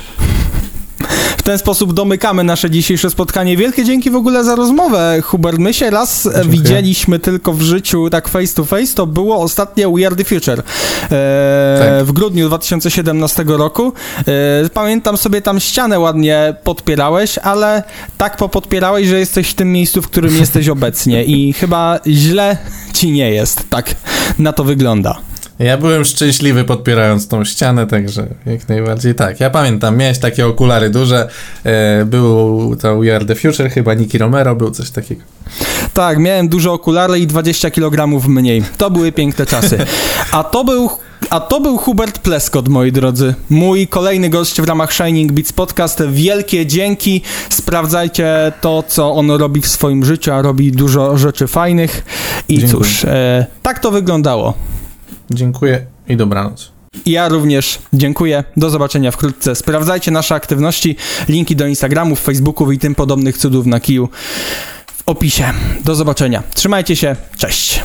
w ten sposób domykamy nasze dzisiejsze spotkanie. Wielkie dzięki w ogóle za rozmowę, Hubert. My się raz Dziękuję. widzieliśmy tylko w życiu tak face to face, to było ostatnie We Are The Future e, tak. w grudniu 2017 roku. E, pamiętam sobie tam ścianę ładnie podpierałeś, ale tak popodpierałeś, że jesteś w tym miejscu, w którym jesteś obecnie i chyba źle ci nie jest. Tak na to wygląda. Ja byłem szczęśliwy podpierając tą ścianę, także jak najbardziej tak. Ja pamiętam, miałeś takie okulary duże, e, był to We Are The Future, chyba Nicky Romero był coś takiego. Tak, miałem duże okulary i 20 kg mniej. To były piękne czasy. A to był a to był Hubert Pleskot, moi drodzy. Mój kolejny gość w ramach Shining Beats Podcast. Wielkie dzięki. Sprawdzajcie to, co on robi w swoim życiu, a robi dużo rzeczy fajnych. I Dziękuję. cóż, e, tak to wyglądało. Dziękuję i dobranoc. Ja również dziękuję. Do zobaczenia wkrótce. Sprawdzajcie nasze aktywności, linki do Instagramów, Facebooków i tym podobnych cudów na kiju w opisie. Do zobaczenia. Trzymajcie się. Cześć.